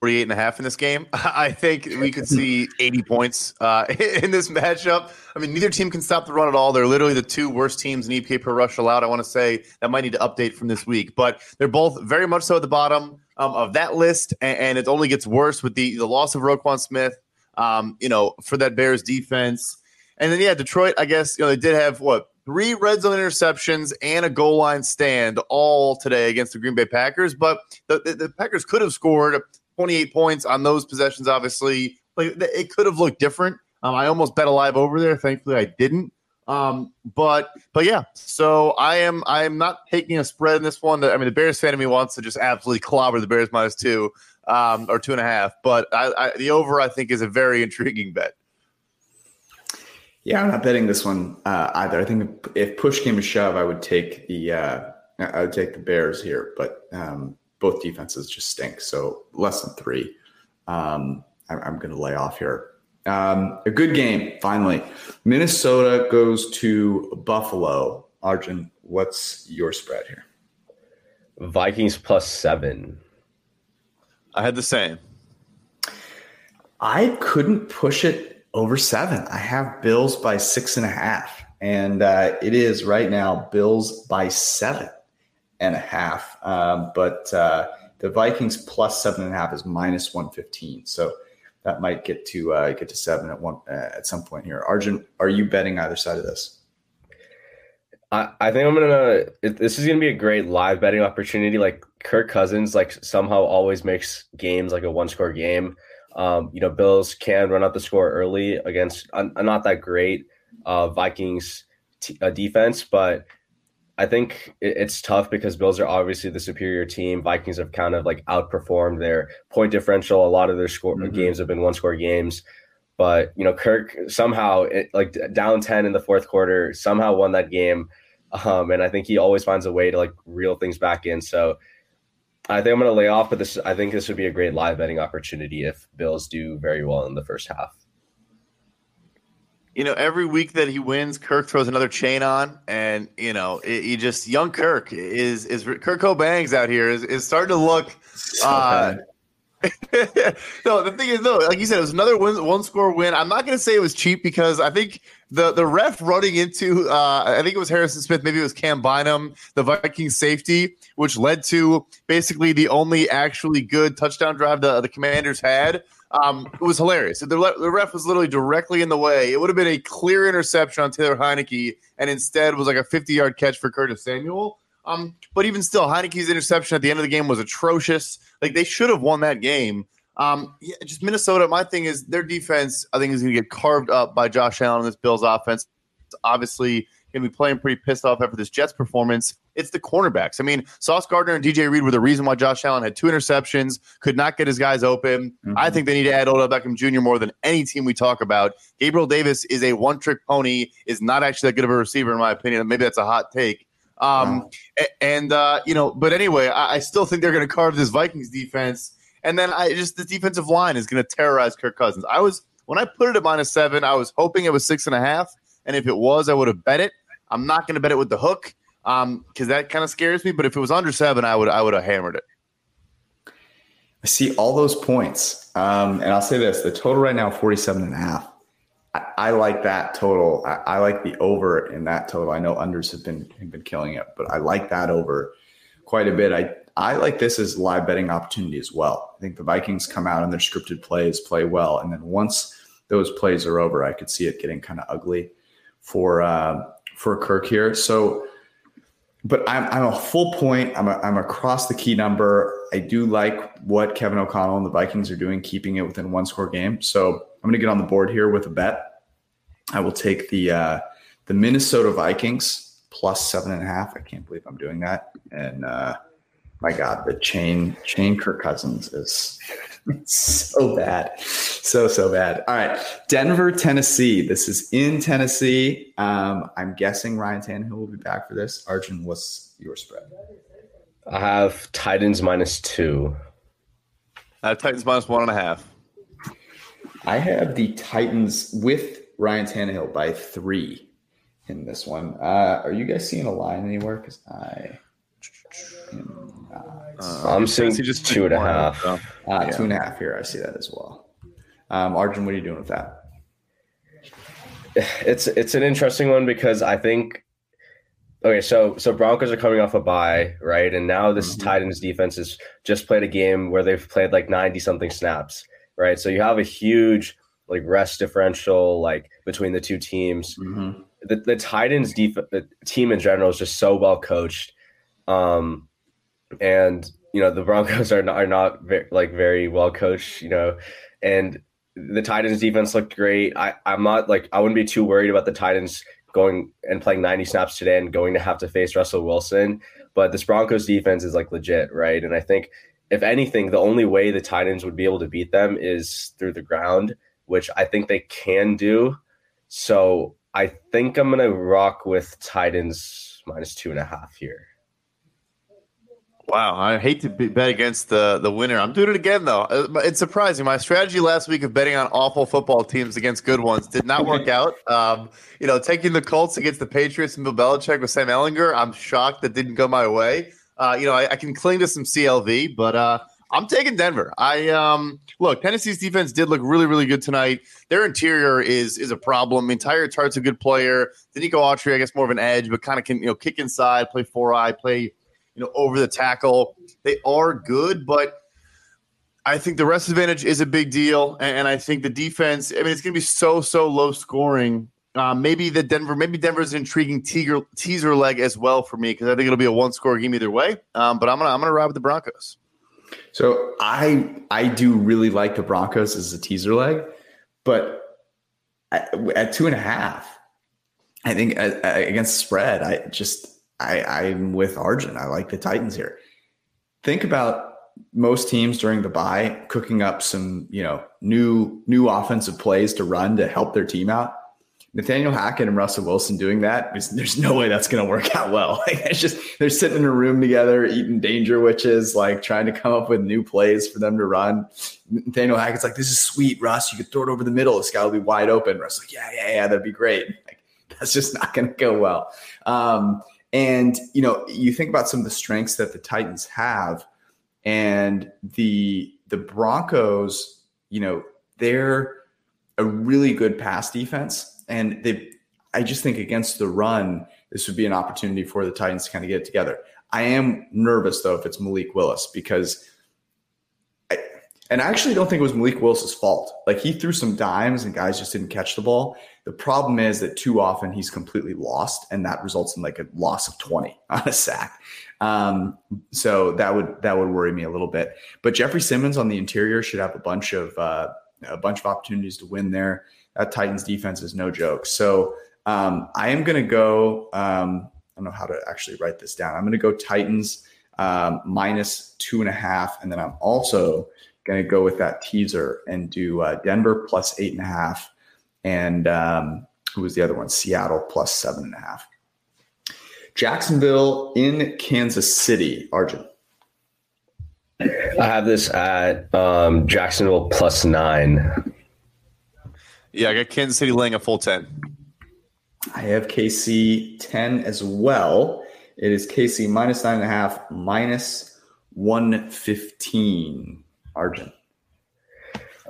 48 and a half in this game. I think we could see 80 points uh, in this matchup. I mean, neither team can stop the run at all. They're literally the two worst teams in EPA per rush allowed. I want to say that might need to update from this week, but they're both very much so at the bottom um, of that list, and, and, it only gets worse with the the loss of Roquan Smith um, you know, for that Bears defense. And then, yeah, Detroit, I guess, you know, they did have what three red zone interceptions and a goal line stand all today against the Green Bay Packers. But the, the, the Packers could have scored 28 points on those possessions, obviously. Like it could have looked different. Um, I almost bet alive over there. Thankfully, I didn't. Um, but but yeah, so I am I am not taking a spread in this one. I mean, the Bears fan of me wants to just absolutely clobber the Bears minus two um, or two and a half. But I, I, the over, I think, is a very intriguing bet. Yeah, I'm not betting this one uh, either. I think if push came to shove, I would take the uh, I would take the Bears here, but um, both defenses just stink. So less than three. Um, I, I'm going to lay off here. Um, a good game, finally. Minnesota goes to Buffalo. Arjun, what's your spread here? Vikings plus seven. I had the same. I couldn't push it over seven. I have Bills by six and a half, and uh, it is right now Bills by seven and a half. Um, but uh, the Vikings plus seven and a half is minus one fifteen. So that might get to uh, get to seven at one uh, at some point here. Arjun, are you betting either side of this? I, think I'm gonna. This is gonna be a great live betting opportunity. Like Kirk Cousins, like somehow always makes games like a one score game. Um, you know, Bills can run out the score early against a not that great uh, Vikings t- uh, defense, but I think it's tough because Bills are obviously the superior team. Vikings have kind of like outperformed their point differential. A lot of their score mm-hmm. games have been one score games. But you know, Kirk somehow, it, like down ten in the fourth quarter, somehow won that game. Um, and I think he always finds a way to like reel things back in. So I think I'm going to lay off, but this I think this would be a great live betting opportunity if Bills do very well in the first half. You know, every week that he wins, Kirk throws another chain on, and you know, he just young Kirk is is Kirk Cobangs out here is, is starting to look. So uh, no, the thing is, though, like you said, it was another one, one score win. I'm not going to say it was cheap because I think the the ref running into, uh, I think it was Harrison Smith, maybe it was Cam Bynum, the Vikings safety, which led to basically the only actually good touchdown drive the, the Commanders had. Um, it was hilarious. The, the ref was literally directly in the way. It would have been a clear interception on Taylor Heinicke, and instead was like a 50 yard catch for Curtis Samuel. Um, but even still, Heinicke's interception at the end of the game was atrocious. Like they should have won that game. Um, yeah, just Minnesota. My thing is their defense. I think is going to get carved up by Josh Allen and this Bills offense. Obviously going to be playing pretty pissed off after this Jets performance. It's the cornerbacks. I mean, Sauce Gardner and DJ Reed were the reason why Josh Allen had two interceptions, could not get his guys open. Mm-hmm. I think they need to add Odell Beckham Jr. more than any team we talk about. Gabriel Davis is a one trick pony, is not actually that good of a receiver, in my opinion. Maybe that's a hot take. Um, wow. and uh, you know, but anyway, I, I still think they're going to carve this Vikings defense. And then I just the defensive line is going to terrorize Kirk Cousins. I was when I put it at minus seven, I was hoping it was six and a half, and if it was, I would have bet it. I'm not going to bet it with the hook because um, that kind of scares me. But if it was under seven, I would I would have hammered it. I see all those points, um, and I'll say this: the total right now 47 and a half. I, I like that total. I, I, like the over in that total. I know unders have been have been killing it, but I like that over quite a bit. I I like this as live betting opportunity as well. I think the Vikings come out and their scripted plays play well, and then once those plays are over, I could see it getting kind of ugly for uh, for Kirk here. So, but I'm I'm a full point. I'm a, I'm across the key number. I do like what Kevin O'Connell and the Vikings are doing, keeping it within one score game. So I'm going to get on the board here with a bet. I will take the uh, the Minnesota Vikings plus seven and a half. I can't believe I'm doing that. And uh, my God, the chain chain Kirk Cousins is so bad, so so bad. All right, Denver, Tennessee. This is in Tennessee. Um, I'm guessing Ryan Tannehill will be back for this. Arjun, what's your spread? I have Titans minus two. I have Titans minus one and a half. I have the Titans with Ryan Tannehill by three in this one. Uh, are you guys seeing a line anywhere? Because I am uh, I'm seeing just two and a half. Uh, yeah. Two and a half here. I see that as well. Um, Arjun, what are you doing with that? It's it's an interesting one because I think okay, so so Broncos are coming off a bye, right? And now this mm-hmm. Titans defense has just played a game where they've played like 90 something snaps, right? So you have a huge like rest differential like between the two teams. Mm-hmm. The the Titans def- the team in general is just so well coached. Um and you know the Broncos are not, are not very, like very well coached, you know, and the Titans defense looked great. I I'm not like I wouldn't be too worried about the Titans going and playing 90 snaps today and going to have to face Russell Wilson. But this Broncos defense is like legit, right? And I think if anything, the only way the Titans would be able to beat them is through the ground, which I think they can do. So I think I'm gonna rock with Titans minus two and a half here. Wow, I hate to bet against the the winner. I'm doing it again though. Uh, it's surprising. My strategy last week of betting on awful football teams against good ones did not work out. Um, you know, taking the Colts against the Patriots and Bill Belichick with Sam Ehlinger. I'm shocked that didn't go my way. Uh, you know, I, I, can cling to some CLV, but uh, I'm taking Denver. I um, look, Tennessee's defense did look really, really good tonight. Their interior is is a problem. Teair Tart's a good player. Denico Autry, I guess, more of an edge, but kind of can you know kick inside, play four eye, play you know, over the tackle. They are good, but I think the rest advantage is a big deal. And, I think the defense, I mean, it's going to be so, so low scoring. Uh, maybe the Denver, maybe Denver's an intriguing teaser, teaser leg as well for me because I think it'll be a one score game either way. Um, but I'm gonna I'm gonna ride with the Broncos. So I I do really like the Broncos as a teaser leg, but at, at two and a half, I think uh, against spread, I just I, I'm with Arjun. I like the Titans here. Think about most teams during the bye cooking up some, you know, new new offensive plays to run to help their team out. Nathaniel Hackett and Russell Wilson doing that, there's no way that's going to work out well. Like it's just they're sitting in a room together eating danger witches, like trying to come up with new plays for them to run. Nathaniel Hackett's like, "This is sweet, Russ. You could throw it over the middle. This guy will be wide open." Russ like, "Yeah, yeah, yeah, that'd be great." Like, that's just not going to go well. Um, and you know, you think about some of the strengths that the Titans have, and the the Broncos. You know, they're a really good pass defense, and they. I just think against the run, this would be an opportunity for the Titans to kind of get it together. I am nervous though if it's Malik Willis because and I actually don't think it was Malik Willis's fault. Like he threw some dimes and guys just didn't catch the ball. The problem is that too often he's completely lost, and that results in like a loss of 20 on a sack. Um, so that would that would worry me a little bit. But Jeffrey Simmons on the interior should have a bunch of uh, a bunch of opportunities to win there. That Titans defense is no joke. So um, I am going to go. Um, I don't know how to actually write this down. I'm going to go Titans um, minus two and a half, and then I'm also going to go with that teaser and do uh, Denver plus eight and a half, and um, who was the other one? Seattle plus seven and a half. Jacksonville in Kansas City. Arjun. I have this at um, Jacksonville plus nine. Yeah, I got Kansas City laying a full 10. I have KC 10 as well. It is KC minus nine and a half, minus 115. Arjun.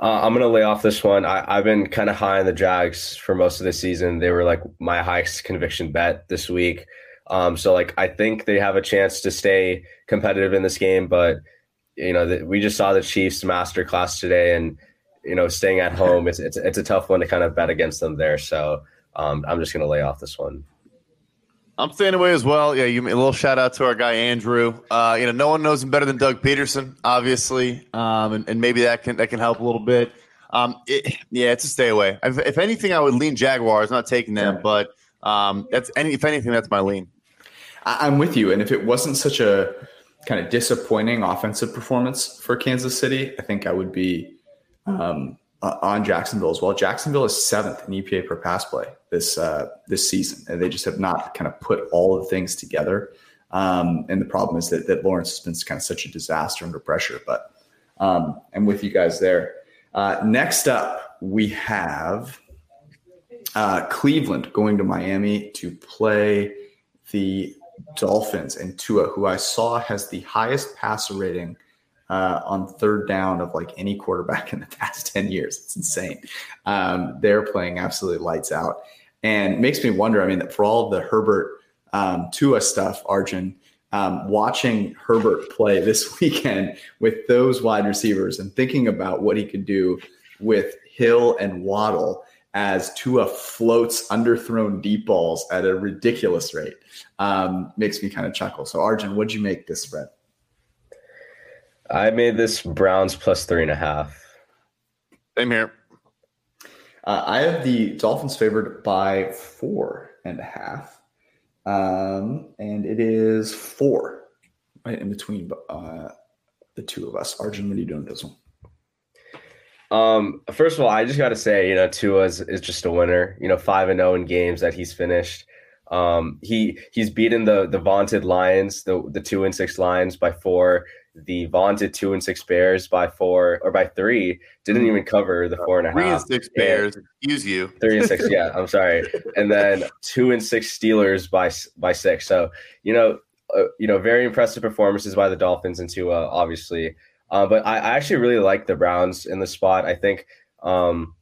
Uh, I'm gonna lay off this one. I, have been kind of high on the Jags for most of the season. They were like my highest conviction bet this week. Um, so like I think they have a chance to stay competitive in this game, but you know the, we just saw the Chiefs masterclass today, and you know staying at home it's it's, it's a tough one to kind of bet against them there. So um, I'm just gonna lay off this one. I'm staying away as well. Yeah, you a little shout out to our guy Andrew. Uh, you know, no one knows him better than Doug Pederson, obviously, um, and, and, maybe that can that can help a little bit. Um, it, yeah, it's a stay away. If, if, anything, I would lean Jaguars, not taking them, but um, that's any if anything, that's my lean. I'm with you, and if it wasn't such a kind of disappointing offensive performance for Kansas City, I think I would be um, uh, on Jacksonville as well. Jacksonville is seventh in EPA per pass play this uh, this season, and they just have not kind of put all the things together. Um, and the problem is that that Lawrence has been kind of such a disaster under pressure. But um, I'm with you guys there. Uh, next up, we have uh, Cleveland going to Miami to play the Dolphins and Tua, who I saw has the highest passer rating uh, on third down of like any quarterback in the past 10 years. It's insane. Um, they're playing absolutely lights out and makes me wonder. I mean, for all the Herbert um, Tua stuff, Arjun, um, watching Herbert play this weekend with those wide receivers and thinking about what he could do with Hill and Waddle as Tua floats underthrown deep balls at a ridiculous rate um, makes me kind of chuckle. So, Arjun, what'd you make this spread? I made this Browns plus three and a half. Same here. Uh, I have the Dolphins favored by four and a half. Um, and it is four right in between uh, the two of us. Arjun, what are you doing with this one? Um, first of all, I just got to say, you know, Tua is, is just a winner. You know, five and zero oh in games that he's finished. Um, he he's beaten the the vaunted Lions, the the two and six Lions by four the vaunted two and six Bears by four or by three didn't mm-hmm. even cover the four and a half. Three and six Bears, excuse you. Three and six, yeah. I'm sorry. And then two and six Steelers by by six. So you know, uh, you know, very impressive performances by the Dolphins and two, uh, obviously. Uh, but I, I, actually really like the Browns in the spot. I think um,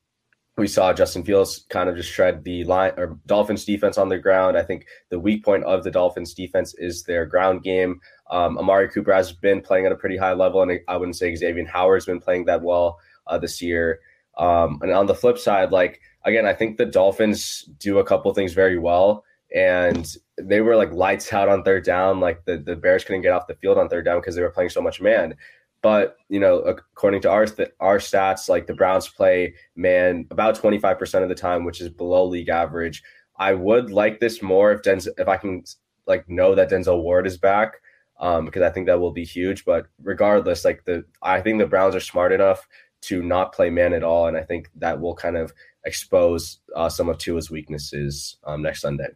we saw Justin Fields kind of just shred the line or Dolphins defense on the ground. I think the weak point of the Dolphins defense is their ground game. Um, Amari Cooper has been playing at a pretty high level, and I wouldn't say Xavier Howard's been playing that well uh, this year. Um, and on the flip side, like again, I think the Dolphins do a couple things very well, and they were like lights out on third down. Like the the Bears couldn't get off the field on third down because they were playing so much man. But you know, according to our th- our stats, like the Browns play man about twenty five percent of the time, which is below league average. I would like this more if Denzel, if I can like know that Denzel Ward is back um, because I think that will be huge. But regardless, like the I think the Browns are smart enough to not play man at all, and I think that will kind of expose uh, some of Tua's weaknesses um, next Sunday.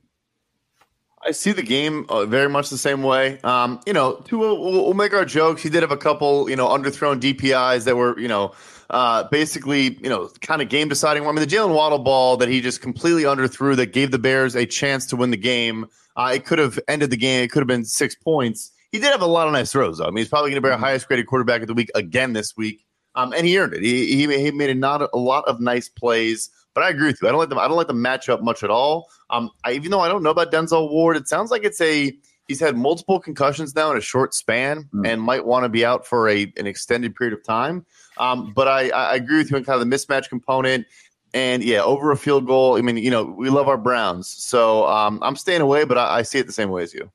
I see the game uh, very much the same way. Um, you know, Tua, we'll, we'll, make our jokes. He did have a couple, you know, underthrown DPIs that were, you know, uh, basically, you know, kind of game deciding. I mean, the Jaylen Waddle ball that he just completely underthrew that gave the Bears a chance to win the game. Uh, it could have ended the game. It could have been six points. He did have a lot of nice throws, though. I mean, he's probably going to be our mm-hmm. highest graded quarterback of the week again this week. Um, and he earned it. He, he, he made a, not a lot of nice plays. But I agree with you. I don't like them. I don't like the matchup much at all. Um, I, even though I don't know about Denzel Ward, it sounds like it's a he's had multiple concussions now in a short span mm. and might want to be out for a an extended period of time. Um, but I, I agree with you on kind of the mismatch component. And yeah, over a field goal. I mean, you know, we love our Browns, so um, I'm staying away, but I, I see it the same way as you.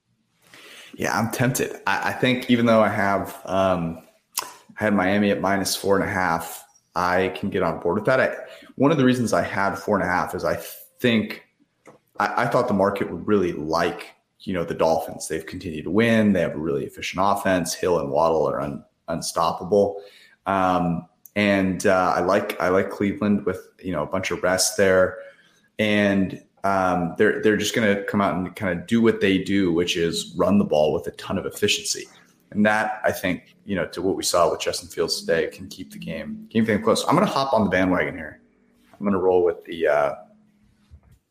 Yeah, I'm tempted. I, I think even though I have um, I had Miami at minus four and a half, I can get on board with that. I, one of the reasons I had four and a half is I think I, I thought the market would really like you know the Dolphins. They've continued to win. They have a really efficient offense. Hill and Waddle are un, unstoppable. Um, and uh, I like I like Cleveland with you know a bunch of rest there, and um, they're they're just going to come out and kind of do what they do, which is run the ball with a ton of efficiency. And that I think you know to what we saw with Justin Fields today can keep the game keep the game thing close. I'm going to hop on the bandwagon here. I'm going to roll with the uh,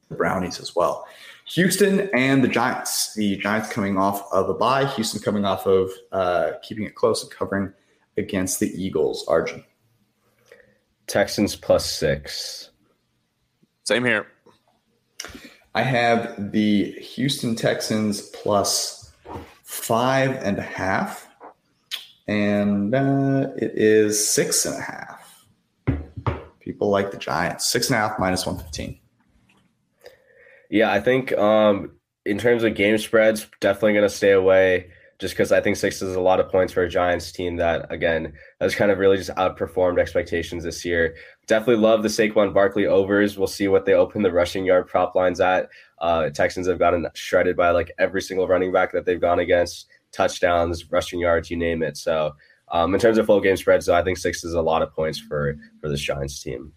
the Brownies as well. Houston and the Giants. The Giants coming off of a bye. Houston coming off of uh, keeping it close and covering against the Eagles. Arjun. Texans plus six. Same here. I have the Houston Texans plus five and a half, and uh, it is six and a half. People like the Giants. Six and a half minus 115. Yeah, I think um, in terms of game spreads, definitely going to stay away just because I think six is a lot of points for a Giants team that, again, has kind of really just outperformed expectations this year. Definitely love the Saquon Barkley overs. We'll see what they open the rushing yard prop lines at. Uh, Texans have gotten shredded by like every single running back that they've gone against, touchdowns, rushing yards, you name it. So, um, in terms of full game spreads, though, I think six is a lot of points for for this Giants team.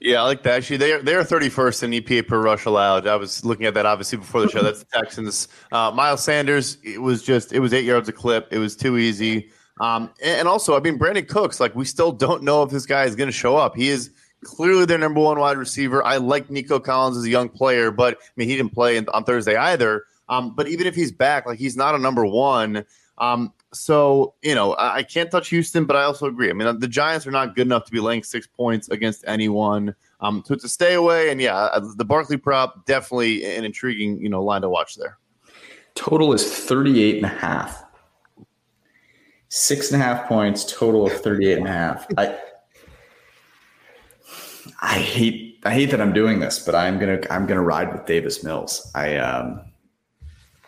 Yeah, I like that. Actually, they are they are 31st in EPA per rush allowed. I was looking at that obviously before the show. That's the Texans. Uh, Miles Sanders, it was just it was eight yards a clip. It was too easy. Um, and, also, I mean, Brandin Cooks, like we still don't know if this guy is going to show up. He is clearly their number one wide receiver. I like Nico Collins as a young player, but I mean, he didn't play on Thursday either. Um, but even if he's back, like he's not a number one. Um, so you know, I, I can't touch Houston, but I also agree. I mean, the Giants are not good enough to be laying six points against anyone. Um, so it's a stay away, and yeah, the Barkley prop definitely an intriguing you know line to watch there. Total is 38 and a half. Six and a half points, total of 38 and a half. I I hate I hate that I'm doing this, but I'm gonna I'm gonna ride with Davis Mills. I um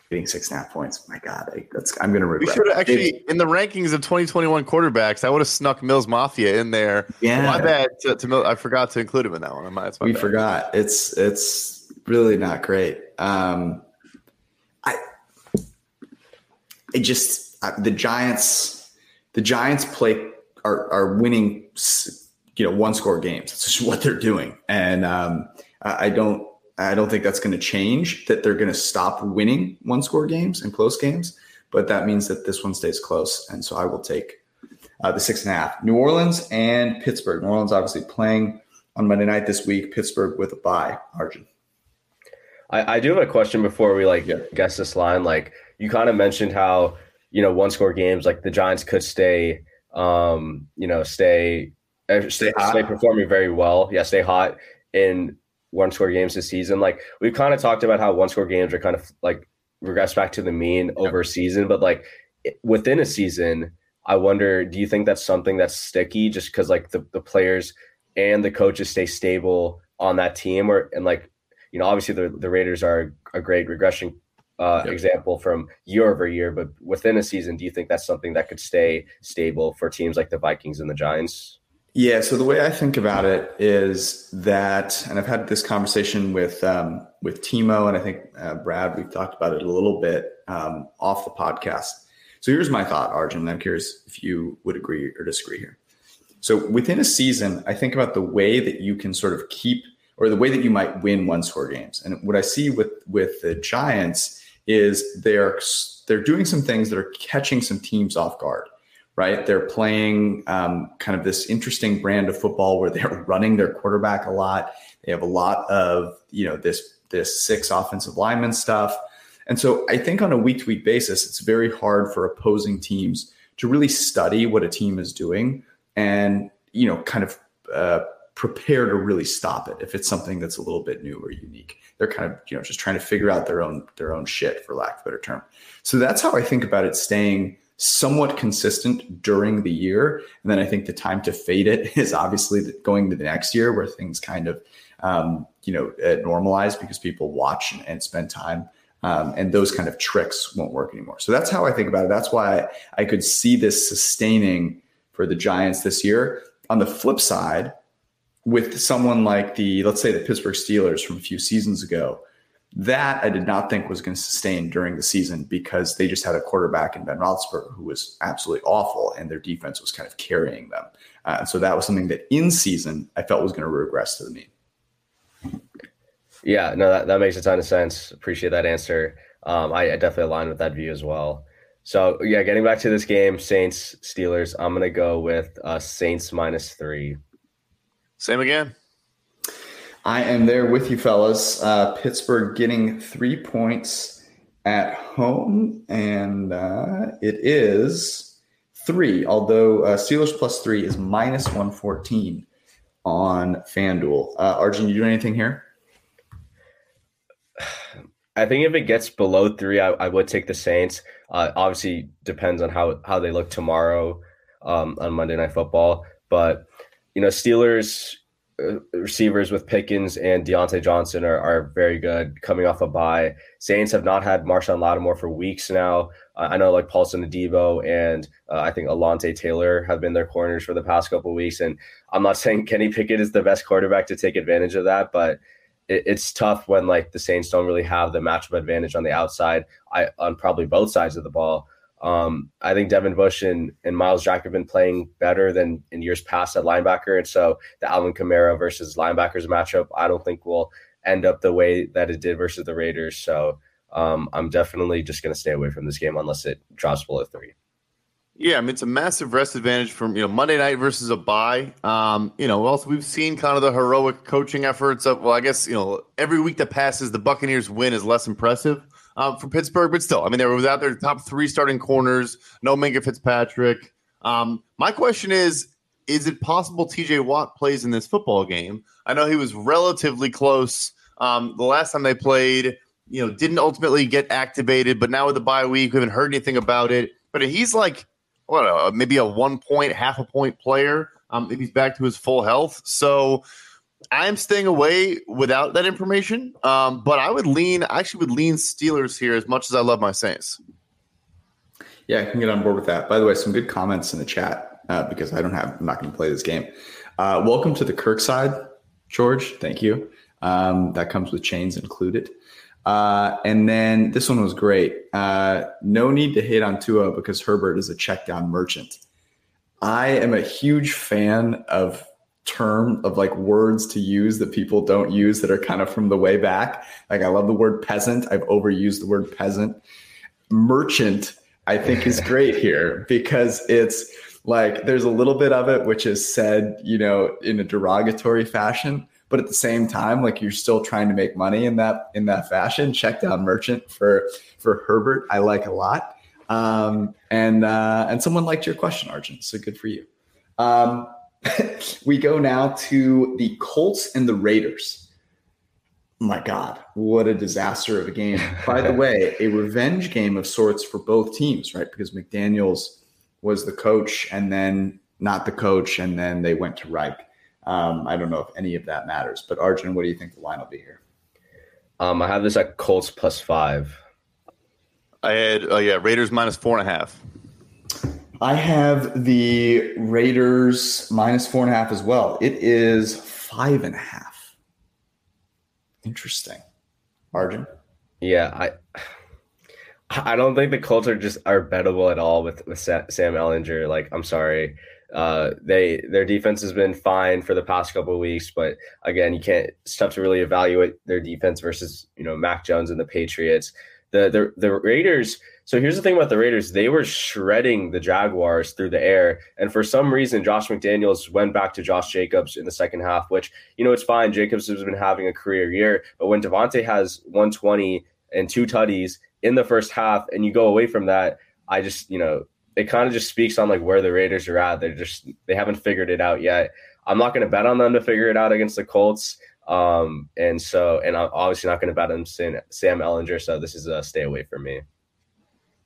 getting six and a half points. My God, I, that's I'm gonna regret. We should actually in the rankings of 2021 quarterbacks. I would have snuck Mills Mafia in there. Yeah, my bad. To, to Mill, I forgot to include him in that one. That's we bad. forgot. It's it's really not great. Um, I it just uh, the Giants the Giants play are are winning you know one score games. It's just what they're doing, and um, I don't I don't think that's going to change. That they're going to stop winning one score games and close games, but that means that this one stays close, and so I will take uh, the six and a half. New Orleans and Pittsburgh. New Orleans obviously playing on Monday night this week. Pittsburgh with a bye. Arjun. I, I do have a question before we like yeah. guess this line. Like you kind of mentioned how you know one score games like the Giants could stay um you know stay uh, stay, stay performing very well. Yeah, stay hot in one score games this season. Like we've kind of talked about how one score games are kind of like regress back to the mean over a season, but like within a season, I wonder, do you think that's something that's sticky just because like the, the players and the coaches stay stable on that team or and like you know obviously the, the Raiders are a great regression uh, yep. example from year over year, but within a season, do you think that's something that could stay stable for teams like the Vikings and the Giants? Yeah. So the way I think about it is that, and I've had this conversation with um, with Timo, and I think uh, Brad. We've talked about it a little bit um, off the podcast. So here's my thought, Arjun. I'm curious if you would agree or disagree here. So within a season, I think about the way that you can sort of keep, or the way that you might win one score games. And what I see with with the Giants is they're they're doing some things that are catching some teams off guard right? They're playing um, kind of this interesting brand of football where they're running their quarterback a lot. They have a lot of you know this this six offensive lineman stuff, and so I think on a week to week basis, it's very hard for opposing teams to really study what a team is doing and you know kind of uh, prepare to really stop it if it's something that's a little bit new or unique. They're kind of you know just trying to figure out their own their own shit for lack of a better term. So that's how I think about it staying somewhat consistent during the year. And then I think the time to fade it is obviously going to the next year where things kind of, um, you know, uh, normalize because people watch and, spend time. Um, and those kind of tricks won't work anymore. So that's how I think about it. That's why I, I could see this sustaining for the Giants this year. On the flip side, with someone like the, let's say the Pittsburgh Steelers from a few seasons ago, that I did not think was going to sustain during the season because they just had a quarterback in Ben Roethlisberger who was absolutely awful, and their defense was kind of carrying them. Uh, so that was something that in season I felt was going to regress to the mean. Yeah, no, that, that makes a ton of sense. Appreciate that answer. Um, I, I definitely align with that view as well. So yeah, getting back to this game, Saints Steelers. I'm gonna go with uh, Saints minus three. Same again. I am there with you, fellas. Uh, Pittsburgh getting three points at home, and uh, it is three. Although uh, Steelers plus three is minus one fourteen. on FanDuel. Uh, Arjun, you doing anything here? I think if it gets below three, I, I would take the Saints. Uh, obviously, depends on how how they look tomorrow um, on Monday Night Football. But you know, Steelers uh, receivers with Pickens and Diontae Johnson are, are very good coming off a bye. Saints have not had Marshon Lattimore for weeks now. Uh, I know like Paulson Adebo and uh, I think Alontae Taylor have been their corners for the past couple weeks. And I'm not saying Kenny Pickett is the best quarterback to take advantage of that, but it, it's tough when like the Saints don't really have the matchup advantage on the outside. I on probably both sides of the ball. Um, I think Devin Bush and, and Myles Jack have been playing better than in years past at linebacker. And so the Alvin Kamara versus linebackers matchup, I don't think will end up the way that it did versus the Raiders. So um, I'm definitely just going to stay away from this game unless it drops below three. Yeah, I mean it's a massive rest advantage from you know Monday night versus a bye. Um, you know, also we've seen kind of the heroic coaching efforts of well, I guess you know every week that passes, the Buccaneers win is less impressive um, for Pittsburgh, but still, I mean, they were out there top three starting corners, no Minkah Fitzpatrick. Um, my question is, is it possible TJ Watt plays in this football game? I know he was relatively close um, the last time they played. You know, didn't ultimately get activated, but now with the bye week, we haven't heard anything about it. But he's like, what, uh, maybe a one point, half a point player. Um, if he's back to his full health, so I'm staying away without that information. Um, but I would lean, I actually would lean Steelers here as much as I love my Saints. Yeah, I can get on board with that. By the way, some good comments in the chat uh, because I don't have, I'm not going to play this game. Uh, welcome to the Kirk side, George. Thank you. Um, that comes with chains included. Uh, and then this one was great. Uh, no need to hate on Tua because Herbert is a check down merchant. I am a huge fan of term of like words to use that people don't use that are kind of from the way back. Like I love the word peasant. I've overused the word peasant. Merchant, I think is great here because it's like there's a little bit of it which is said, you know, in a derogatory fashion, but at the same time, like you're still trying to make money in that in that fashion. Check down merchant for for Herbert, I like a lot. Um, and uh, and someone liked your question, Arjun. So good for you. Um, we go now to the Colts and the Raiders. My God, what a disaster of a game. By the way, a revenge game of sorts for both teams, right? Because McDaniels was the coach and then not the coach, and then they went to Reich. Um, I don't know if any of that matters, but Arjun, what do you think the line will be here? Um, I have this at Colts plus five. I had, oh yeah, Raiders minus four and a half. I have the Raiders minus four and a half as well. It is five and a half. Interesting. Arjun? Yeah, I I don't think the Colts are just are bettable at all with, with Sam Ehlinger. Like, I'm sorry. Uh, they their defense has been fine for the past couple of weeks, but again, you can't. It's tough to really evaluate their defense versus you know Mac Jones and the Patriots. The the the Raiders so here's the thing about the Raiders. They were shredding the Jaguars through the air. And for some reason, Josh McDaniels went back to Josh Jacobs in the second half, which, you know, it's fine. Jacobs has been having a career year. But when Davante has 120 and two tutties in the first half and you go away from that, I just, you know, it kind of just speaks on like where the Raiders are at. They're just, they haven't figured it out yet. I'm not going to bet on them to figure it out against the Colts. Um, and so, and I'm obviously not going to bet on Sam, Ehlinger. So this is a stay away for me.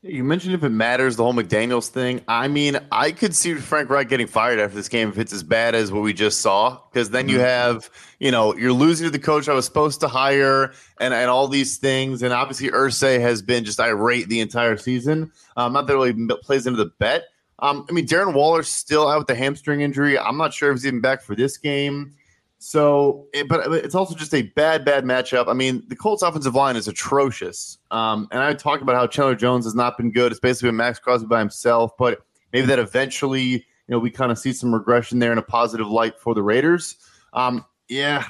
You mentioned if it matters, the whole McDaniels thing. I mean, I could see Frank Reich getting fired after this game if it's as bad as what we just saw. Because then you mm-hmm. have, you know, you're losing to the coach I was supposed to hire and, and all these things. And obviously, Irsay has been just irate the entire season. Um, not that really plays into the bet. Um, I mean, Darren Waller's still out with the hamstring injury. I'm not sure if he's even back for this game. So, but it's also just a bad, bad matchup. I mean, the Colts' offensive line is atrocious. Um, and I talked about how Chandler Jones has not been good. It's basically been Maxx Crosby by himself, but maybe that eventually, you know, we kind of see some regression there in a positive light for the Raiders. Um, yeah.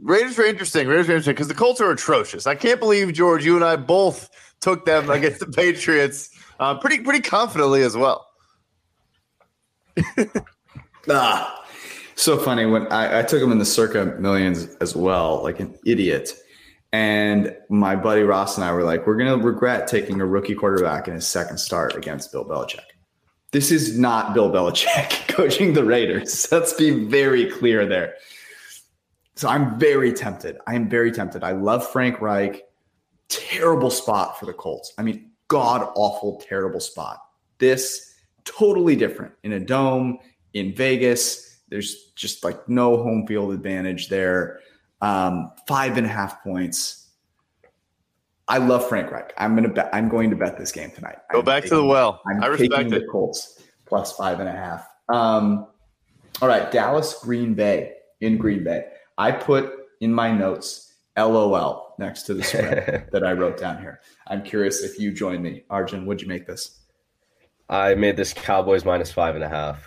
Raiders are interesting. Raiders are interesting because the Colts are atrocious. I can't believe, George, you and I both took them against the Patriots uh, pretty, pretty confidently as well. ah so funny when I, I took him in the circa millions as well, like an idiot. And my buddy Ross and I were like, we're going to regret taking a rookie quarterback in his second start against Bill Belichick. This is not Bill Belichick coaching the Raiders. Let's be very clear there. So I'm very tempted. I am very tempted. I love Frank Reich. Terrible spot for the Colts. I mean, god awful, terrible spot. This totally different in a dome in Vegas. There's just like no home field advantage there. Um, five and a half points. I love Frank Reich. I'm gonna bet. I'm going to bet this game tonight. Go I'm back taking, to the well. I'm I respect taking it. the Colts plus five and a half. Um, all right, Dallas, Green Bay in Green Bay. I put in my notes LOL next to the spread that I wrote down here. I'm curious if you join me. Arjun, what'd you make this? I made this Cowboys minus five and a half.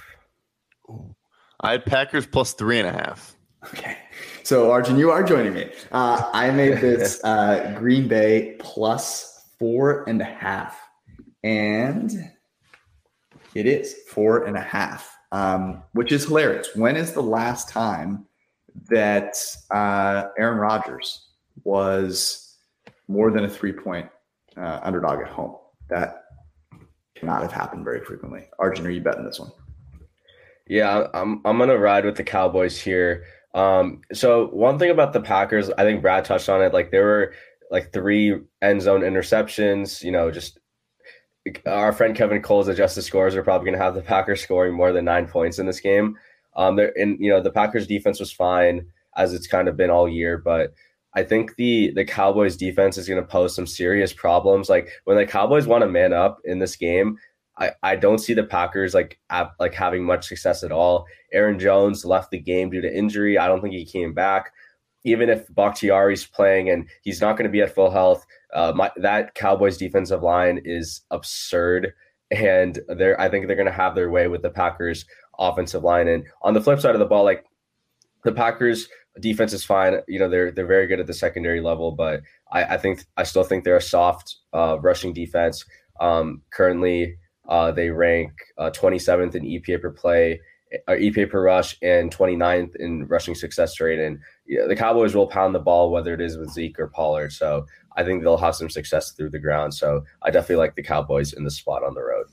I had Packers plus three and a half. Okay. So, Arjun, you are joining me. Uh, I made this uh, Green Bay plus four and a half. And it is four and a half, um, which is hilarious. When is the last time that uh, Aaron Rodgers was more than a three point uh, underdog at home? That cannot have happened very frequently. Arjun, are you betting this one? Yeah, I'm I'm gonna ride with the Cowboys here. Um, so one thing about the Packers, I think Brad touched on it. Like there were like three end zone interceptions. You know, just our friend Kevin Cole's adjusted scores are probably gonna have the Packers scoring more than nine points in this game. Um, there and you know the Packers defense was fine as it's kind of been all year, but I think the the Cowboys defense is going to pose some serious problems. Like when the Cowboys want to man up in this game, I, I don't see the Packers like like having much success at all. Aaron Jones left the game due to injury. I don't think he came back. Even if Bakhtiari's playing and he's not going to be at full health, uh, my, that Cowboys defensive line is absurd, and they're I think they're going to have their way with the Packers offensive line. And on the flip side of the ball, like the Packers defense is fine. You know they're they're very good at the secondary level, but I, I think I still think they're a soft uh, rushing defense. Um, currently, uh, they rank uh, 27th in EPA per play, or EPA per rush, and 29th in rushing success rate. And yeah, the Cowboys will pound the ball, whether it is with Zeke or Pollard. So I think they'll have some success through the ground. So I definitely like the Cowboys in the spot on the road.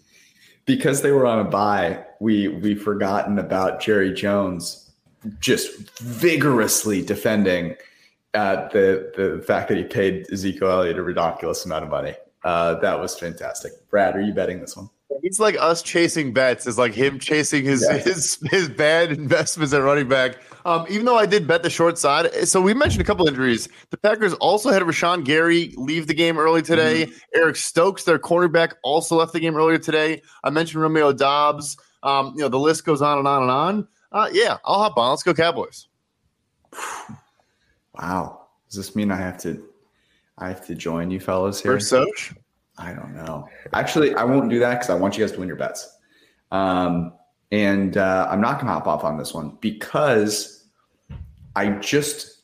Because they were on a bye, we we've forgotten about Jerry Jones just vigorously defending uh, the the fact that he paid Ezekiel Elliott a ridiculous amount of money. Uh, that was fantastic. Brad, are you betting this one? It's like us chasing bets. Is like him chasing his Yeah. his his bad investments at running back. Um, even though I did bet the short side, so we mentioned a couple injuries. The Packers also had Rashan Gary leave the game early today. Eric Stokes, their cornerback, also left the game earlier today. I mentioned Romeo Doubs. Um, you know the list goes on and on and on. Uh, yeah, I'll hop on. Let's go Cowboys. Wow. Does this mean I have to I have to join you fellas here? First Soch. I don't know. Actually, I won't do that because I want you guys to win your bets. Um, and uh, I'm not going to hop off on this one because I just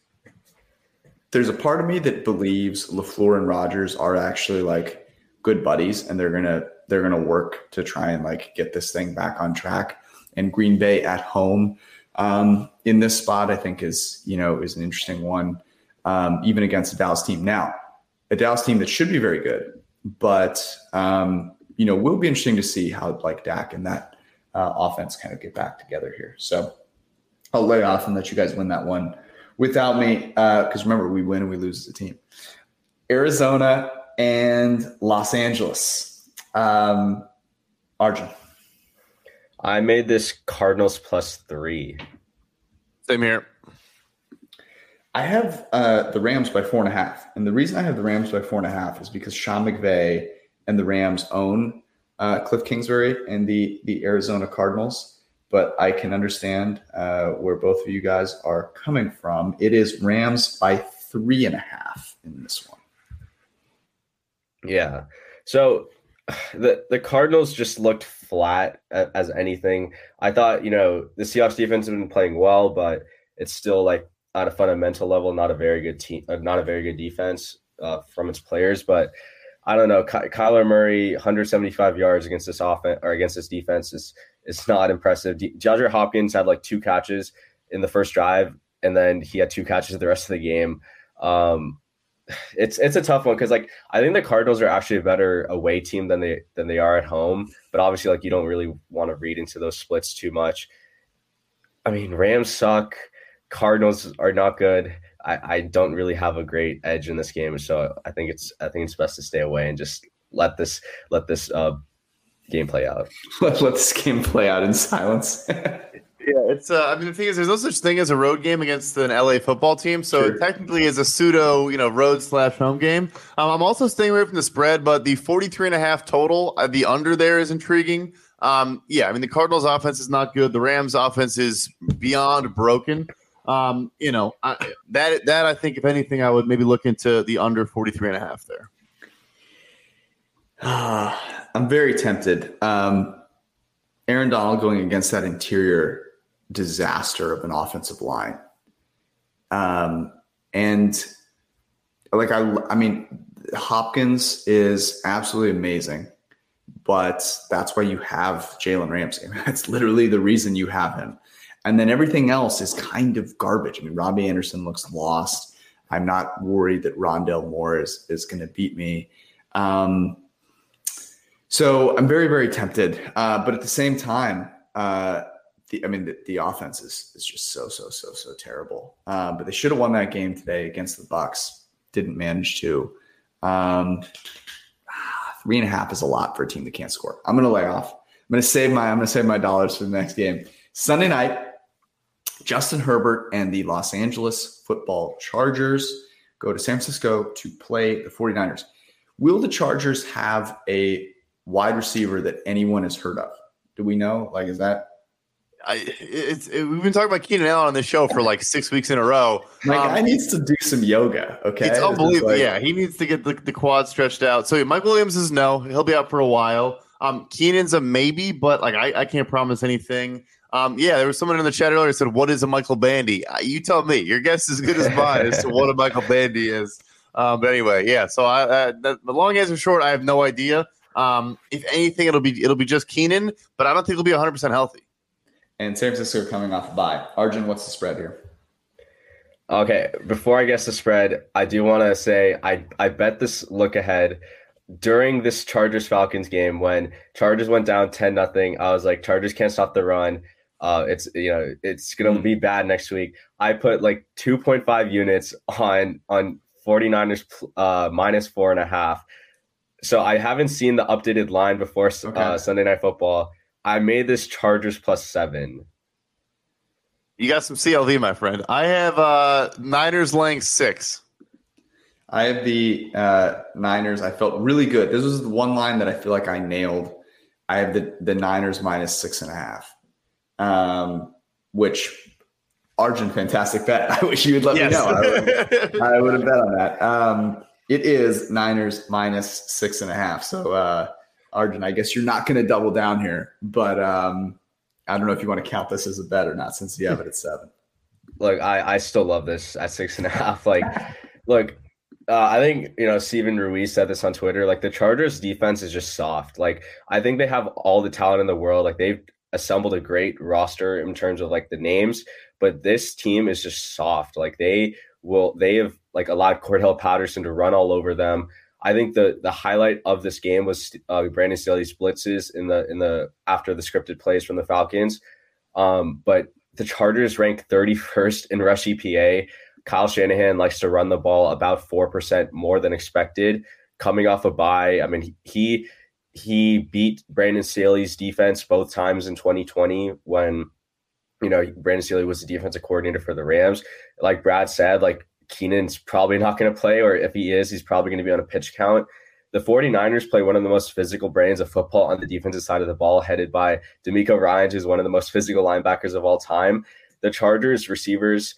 there's a part of me that believes LaFleur and Rodgers are actually like good buddies, and they're gonna they're gonna work to try and like get this thing back on track. And Green Bay at home um, in this spot, I think is you know is an interesting one, um, even against a Dallas team. Now, a Dallas team that should be very good, but um, you know it will be interesting to see how like Dak and that uh, offense kind of get back together here. So I'll lay off and let you guys win that one without me, Uh because remember we win and we lose as a team. Arizona and Los Angeles. Um, Arjun. I made this Cardinals plus three. Same here. I have uh, the Rams by four and a half. And the reason I have the Rams by four and a half is because Sean McVay and the Rams own uh, Cliff Kingsbury and the, the Arizona Cardinals. But I can understand uh, where both of you guys are coming from. It is Rams by three and a half in this one. Yeah. So the the Cardinals just looked flat as anything. I thought, you know, the Seahawks defense have been playing well, but it's still like at a fundamental level, not a very good team, uh, not a very good defense uh, from its players. But I don't know. Ky- Kyler Murray, 175 yards against this offense or against this defense is is not impressive. D- DeAndre Hopkins had like two catches in the first drive, and then he had two catches the rest of the game. Um, it's it's a tough one because like I think the Cardinals are actually a better away team than they than they are at home. But obviously, like you don't really want to read into those splits too much. I mean, Rams suck. Cardinals are not good. I, I don't really have a great edge in this game, so I think it's I think it's best to stay away and just let this let this uh, game play out. Let let this game play out in silence. Yeah, it's. Uh, I mean, the thing is, there's no such thing as a road game against an LA football team, so Sure. it technically is a pseudo, you know, road slash home game. Um, I'm also staying away from the spread, but the 43 and a half total, uh, the under there is intriguing. Um, yeah, I mean, the Cardinals' offense is not good. The Rams' offense is beyond broken. Um, you know, I, that that I think, if anything, I would maybe look into the under 43 and a half there. I'm very tempted. Um, Aaron Donald going against that interior disaster of an offensive line. Um, and like I, I mean, Hopkins is absolutely amazing, but that's why you have Jalen Ramsey. That's literally the reason you have him. And then everything else is kind of garbage. I mean, Robbie Anderson looks lost. I'm not worried that Rondale Moore is is going to beat me. Um, so I'm very, very tempted. Uh, but at the same time, uh, the, I mean, the, the offense is, is just so, so, so, so terrible. Uh, but they should have won that game today against the Bucs. Didn't manage to. Um, three and a half is a lot for a team that can't score. I'm going to lay off. I'm going to save my. I'm going to save my dollars for the next game. Sunday night, Justin Herbert and the Los Angeles Football Chargers go to San Francisco to play the 49ers. Will the Chargers have a wide receiver that anyone has heard of? Do we know? Like, is that I, it's it, we've been talking about Keenan Allen on this show for like six weeks in a row. like Um, guy needs to do some yoga? Okay, It's unbelievable. like- yeah, he needs to get the, the quad stretched out. So Mike Williams is no. He'll be out for a while. Um, Keenan's a maybe, but like I, I can't promise anything. Um, yeah, there was someone in the chat earlier who said, "What is a Michael Bandy?" Uh, you tell me. Your guess is as good as mine as to what a Michael Bandy is. Um, but anyway, yeah. So I, uh, the, the long answer short, I have no idea. Um, if anything, it'll be it'll be just Keenan, but I don't think he'll be 100 percent healthy. And San Francisco coming off a bye. Arjun, what's the spread here? Okay, before I guess the spread, I do want to say I I bet this look ahead during this Chargers Falcons game when Chargers went down 10 nothing. I was like Chargers can't stop the run. Uh it's you know, it's going to Hmm. be bad next week. I put like 2.5 units on on 49ers uh minus four and a half. So I haven't seen the updated line before Okay. uh, Sunday night football. I made this Chargers plus 7. You got some CLV, my friend. I have uh, Niners laying six. I have the uh, Niners. I felt really good. This was the one line that I feel like I nailed. I have the the Niners minus six and a half, um, which Arjun, fantastic bet. I wish you would let me know. I would, I would have bet on that. Um, it is Niners minus six and a half. So, uh, Arjun, I guess you're not going to double down here, but um, I don't know if you want to count this as a bet or not since you have it at seven. look, I, I still love this at six and a half. Like, look, uh, I think you know Steven Ruiz said this on Twitter. Like the Chargers' defense is just soft. Like I think they have all the talent in the world. Like they've assembled a great roster in terms of like the names, but this team is just soft. Like they will, they have like allowed Cordarrelle Patterson to run all over them. I think the the highlight of this game was uh, Brandon Staley's blitzes in the in the after the scripted plays from the Falcons. Um, but the Chargers rank 31st in rush EPA. Kyle Shanahan likes to run the ball about 4% more than expected. Coming off a bye, I mean, he he beat Brandon Staley's defense both times in 2020 when you know Brandon Staley was the defensive coordinator for the Rams. Like Brad said, like Keenan's probably not going to play, or if he is, he's probably going to be on a pitch count. The 49ers play one of the most physical brands of football on the defensive side of the ball, headed by DeMeco Ryan, who's one of the most physical linebackers of all time. The Chargers receivers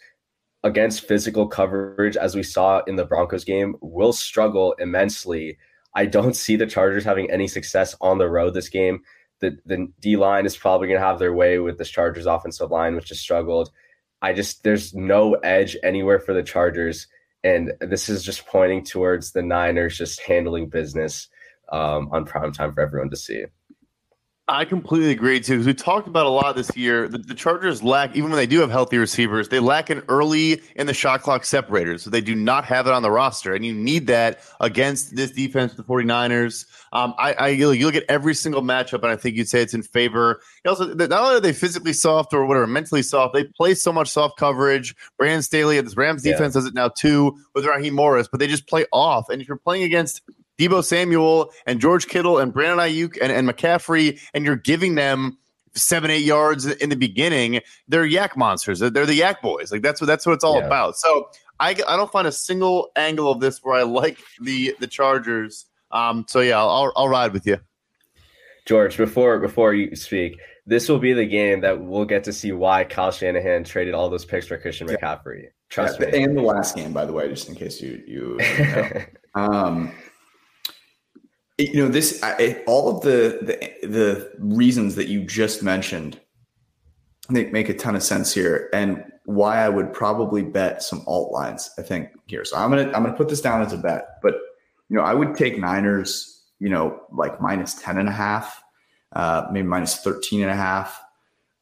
against physical coverage, as we saw in the Broncos game, will struggle immensely. I don't see the Chargers having any success on the road this game. The the D line is probably going to have their way with this Chargers offensive line, which has struggled. I just there's no edge anywhere for the Chargers, and this is just pointing towards the Niners just handling business um, on prime time for everyone to see. I completely agree too because we talked about a lot this year. The, the, Chargers lack, even when they do have healthy receivers, they lack an early in the shot clock separator. So they do not have it on the roster, and you need that against this defense, the 49ers. Um, I, I you look at every single matchup, and I think you'd say it's in favor. Also, not only are they physically soft or whatever, mentally soft, they play so much soft coverage. Brandon Staley at this Rams defense yeah. does it now too with Raheem Morris, but they just play off. And if you're playing against Deebo Samuel and George Kittle and Brandon Aiyuk and, and McCaffrey, and you're giving them seven, eight yards in the beginning, they're YAC monsters. They're the YAC boys. Like that's what that's what it's all yeah. about. So I, I don't find a single angle of this where I like the the Chargers. Um, so yeah, I'll I'll ride with you. George, before before you speak, this will be the game that we'll get to see why Kyle Shanahan traded all those picks for Christian McCaffrey. Trust yeah, me. And the last game, by the way, just in case you you, you know. um, you know this I, all of the, the the reasons that you just mentioned make make a ton of sense here and why I would probably bet some alt lines I think here. So I'm gonna I'm gonna put this down as a bet but you know I would take Niners you know like minus 10 and a half uh, maybe minus 13 and a half.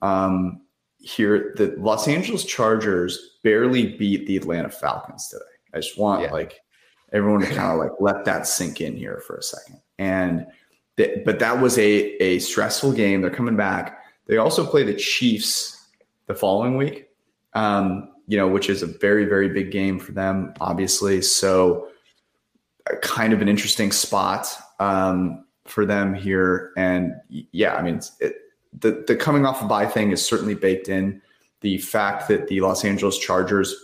Um, here the Los Angeles Chargers barely beat the Atlanta Falcons today. I just want yeah. like everyone to kind of like let that sink in here for a second and but that was a a stressful game. They're coming back. They also play the Chiefs the following week, um, you know, which is a very very big game for them, obviously. So, uh, kind of an interesting spot um, for them here. And yeah, I mean, it, the the coming off a bye thing is certainly baked in. The fact that the Los Angeles Chargers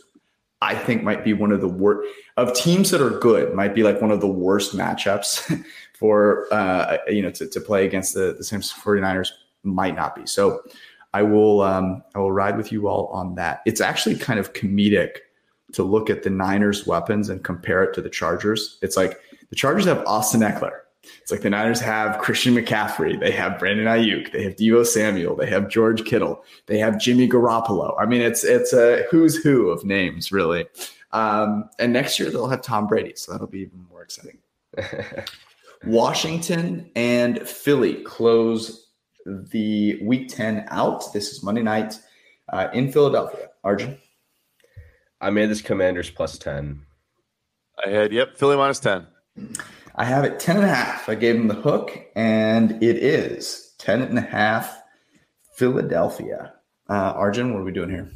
I think might be one of the worst of teams that are good, might be like one of the worst matchups for uh, you know to, to play against the the San Francisco 49ers might not be. So I will um, I will ride with you all on that. It's actually kind of comedic to look at the Niners weapons and compare it to the Chargers. It's like the Chargers have Austin Ekeler. It's like the Niners have Christian McCaffrey. They have Brandon Aiyuk. They have Deebo Samuel. They have George Kittle. They have Jimmy Garoppolo. I mean, it's it's a who's who of names, really. Um, and next year they'll have Tom Brady, so that'll be even more exciting. Washington and Philly close the week 10 out. This is Monday night uh, in Philadelphia. Arjun? I made this Commanders plus 10. I had, yep, Philly minus 10. I have it 10 and a half. I gave him the hook, and it is 10 and a half Philadelphia. Uh, Arjun, what are we doing here?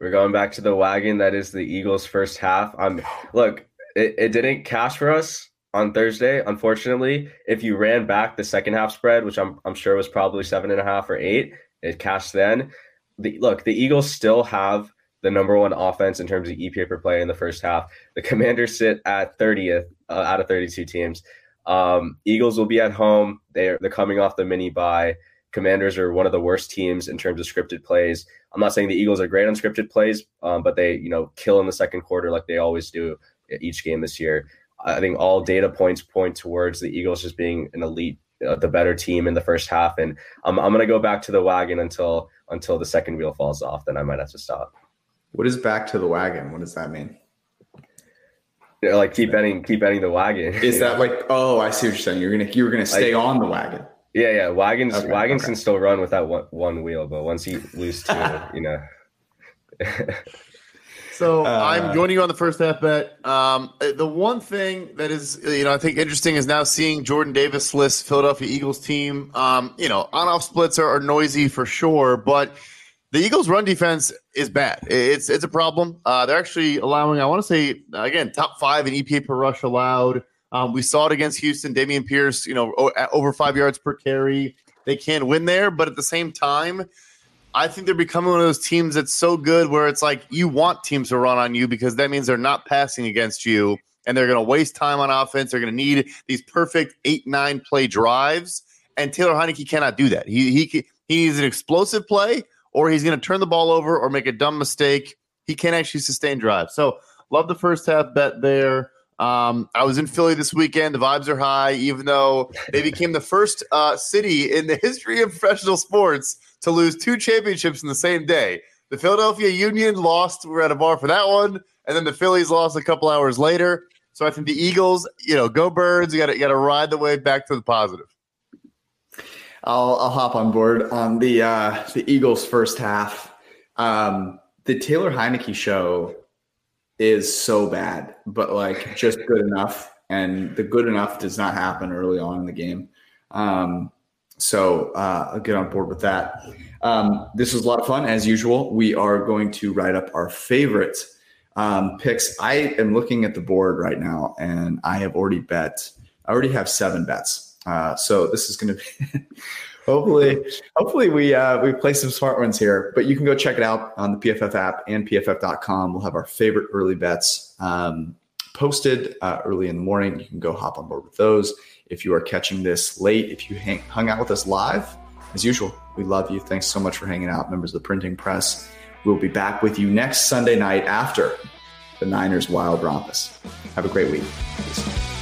We're going back to the wagon that is the Eagles' first half. I'm look, it, it didn't cash for us on Thursday. Unfortunately, if you ran back the second half spread, which I'm I'm sure was probably seven and a half or eight, it cashed then. The look, the Eagles still have the number one offense in terms of EPA per play in the first half. The Commanders sit at 30th uh, out of 32 teams. Um, Eagles will be at home. They're they're coming off the mini bye. Commanders are one of the worst teams in terms of scripted plays. I'm not saying the Eagles are great on scripted plays, um, but they you know kill in the second quarter like they always do each game this year. I think all data points point towards the Eagles just being an elite, uh, the better team in the first half. And I'm I'm gonna go back to the wagon until until the second wheel falls off. Then I might have to stop. What is back to the wagon? What does that mean? You know, like keep betting, keep betting the wagon. Is that know? like? Oh, I see what you're saying. You're gonna you're gonna stay like, on the wagon. Yeah, yeah. Wagons okay, wagons okay. can still run without one, one wheel, but once you lose two, you know. So uh, I'm joining you on the first half bet. Um, the one thing that is, you know, I think interesting is now seeing Jordan Davis list Philadelphia Eagles team. Um, you know, on-off splits are, are, noisy for sure, but the Eagles' run defense is bad. It's it's a problem. Uh, they're actually allowing, I want to say, again, top five in EPA per rush allowed. Um, we saw it against Houston. Dameon Pierce, you know, over five yards per carry. They can't win there, but at the same time I think they're becoming one of those teams that's so good where it's like you want teams to run on you because that means they're not passing against you and they're going to waste time on offense. They're going to need these perfect eight, nine play drives. And Taylor Heinicke cannot do that. He, he, he needs an explosive play or he's going to turn the ball over or make a dumb mistake. He can't actually sustain drives. So love the first half bet there. Um, I was in Philly this weekend. The vibes are high, even though they became the first uh, city in the history of professional sports to lose two championships in the same day. The Philadelphia Union lost. We're at a bar for that one, and then the Phillies lost a couple hours later. So I think the Eagles, you know, go Birds. You got to to ride the way back to the positive. I'll I'll hop on board on the uh, the Eagles first half. Um, the Taylor Heinicke show is so bad, but like just good enough, and the good enough does not happen early on in the game. Um, so uh, get on board with that. Um, this was a lot of fun as usual. We are going to write up our favorite um, picks. I am looking at the board right now, and I have already bet. I already have seven bets. Uh, so this is going to be hopefully, hopefully we uh, we play some smart ones here. But you can go check it out on the PFF app and PFF.com. We'll have our favorite early bets um, posted uh, early in the morning. You can go hop on board with those. If you are catching this late, if you hang, hung out with us live, as usual, we love you. Thanks so much for hanging out, members of the printing press. We'll be back with you next Sunday night after the Niners Wild Rompus. Have a great week. Peace.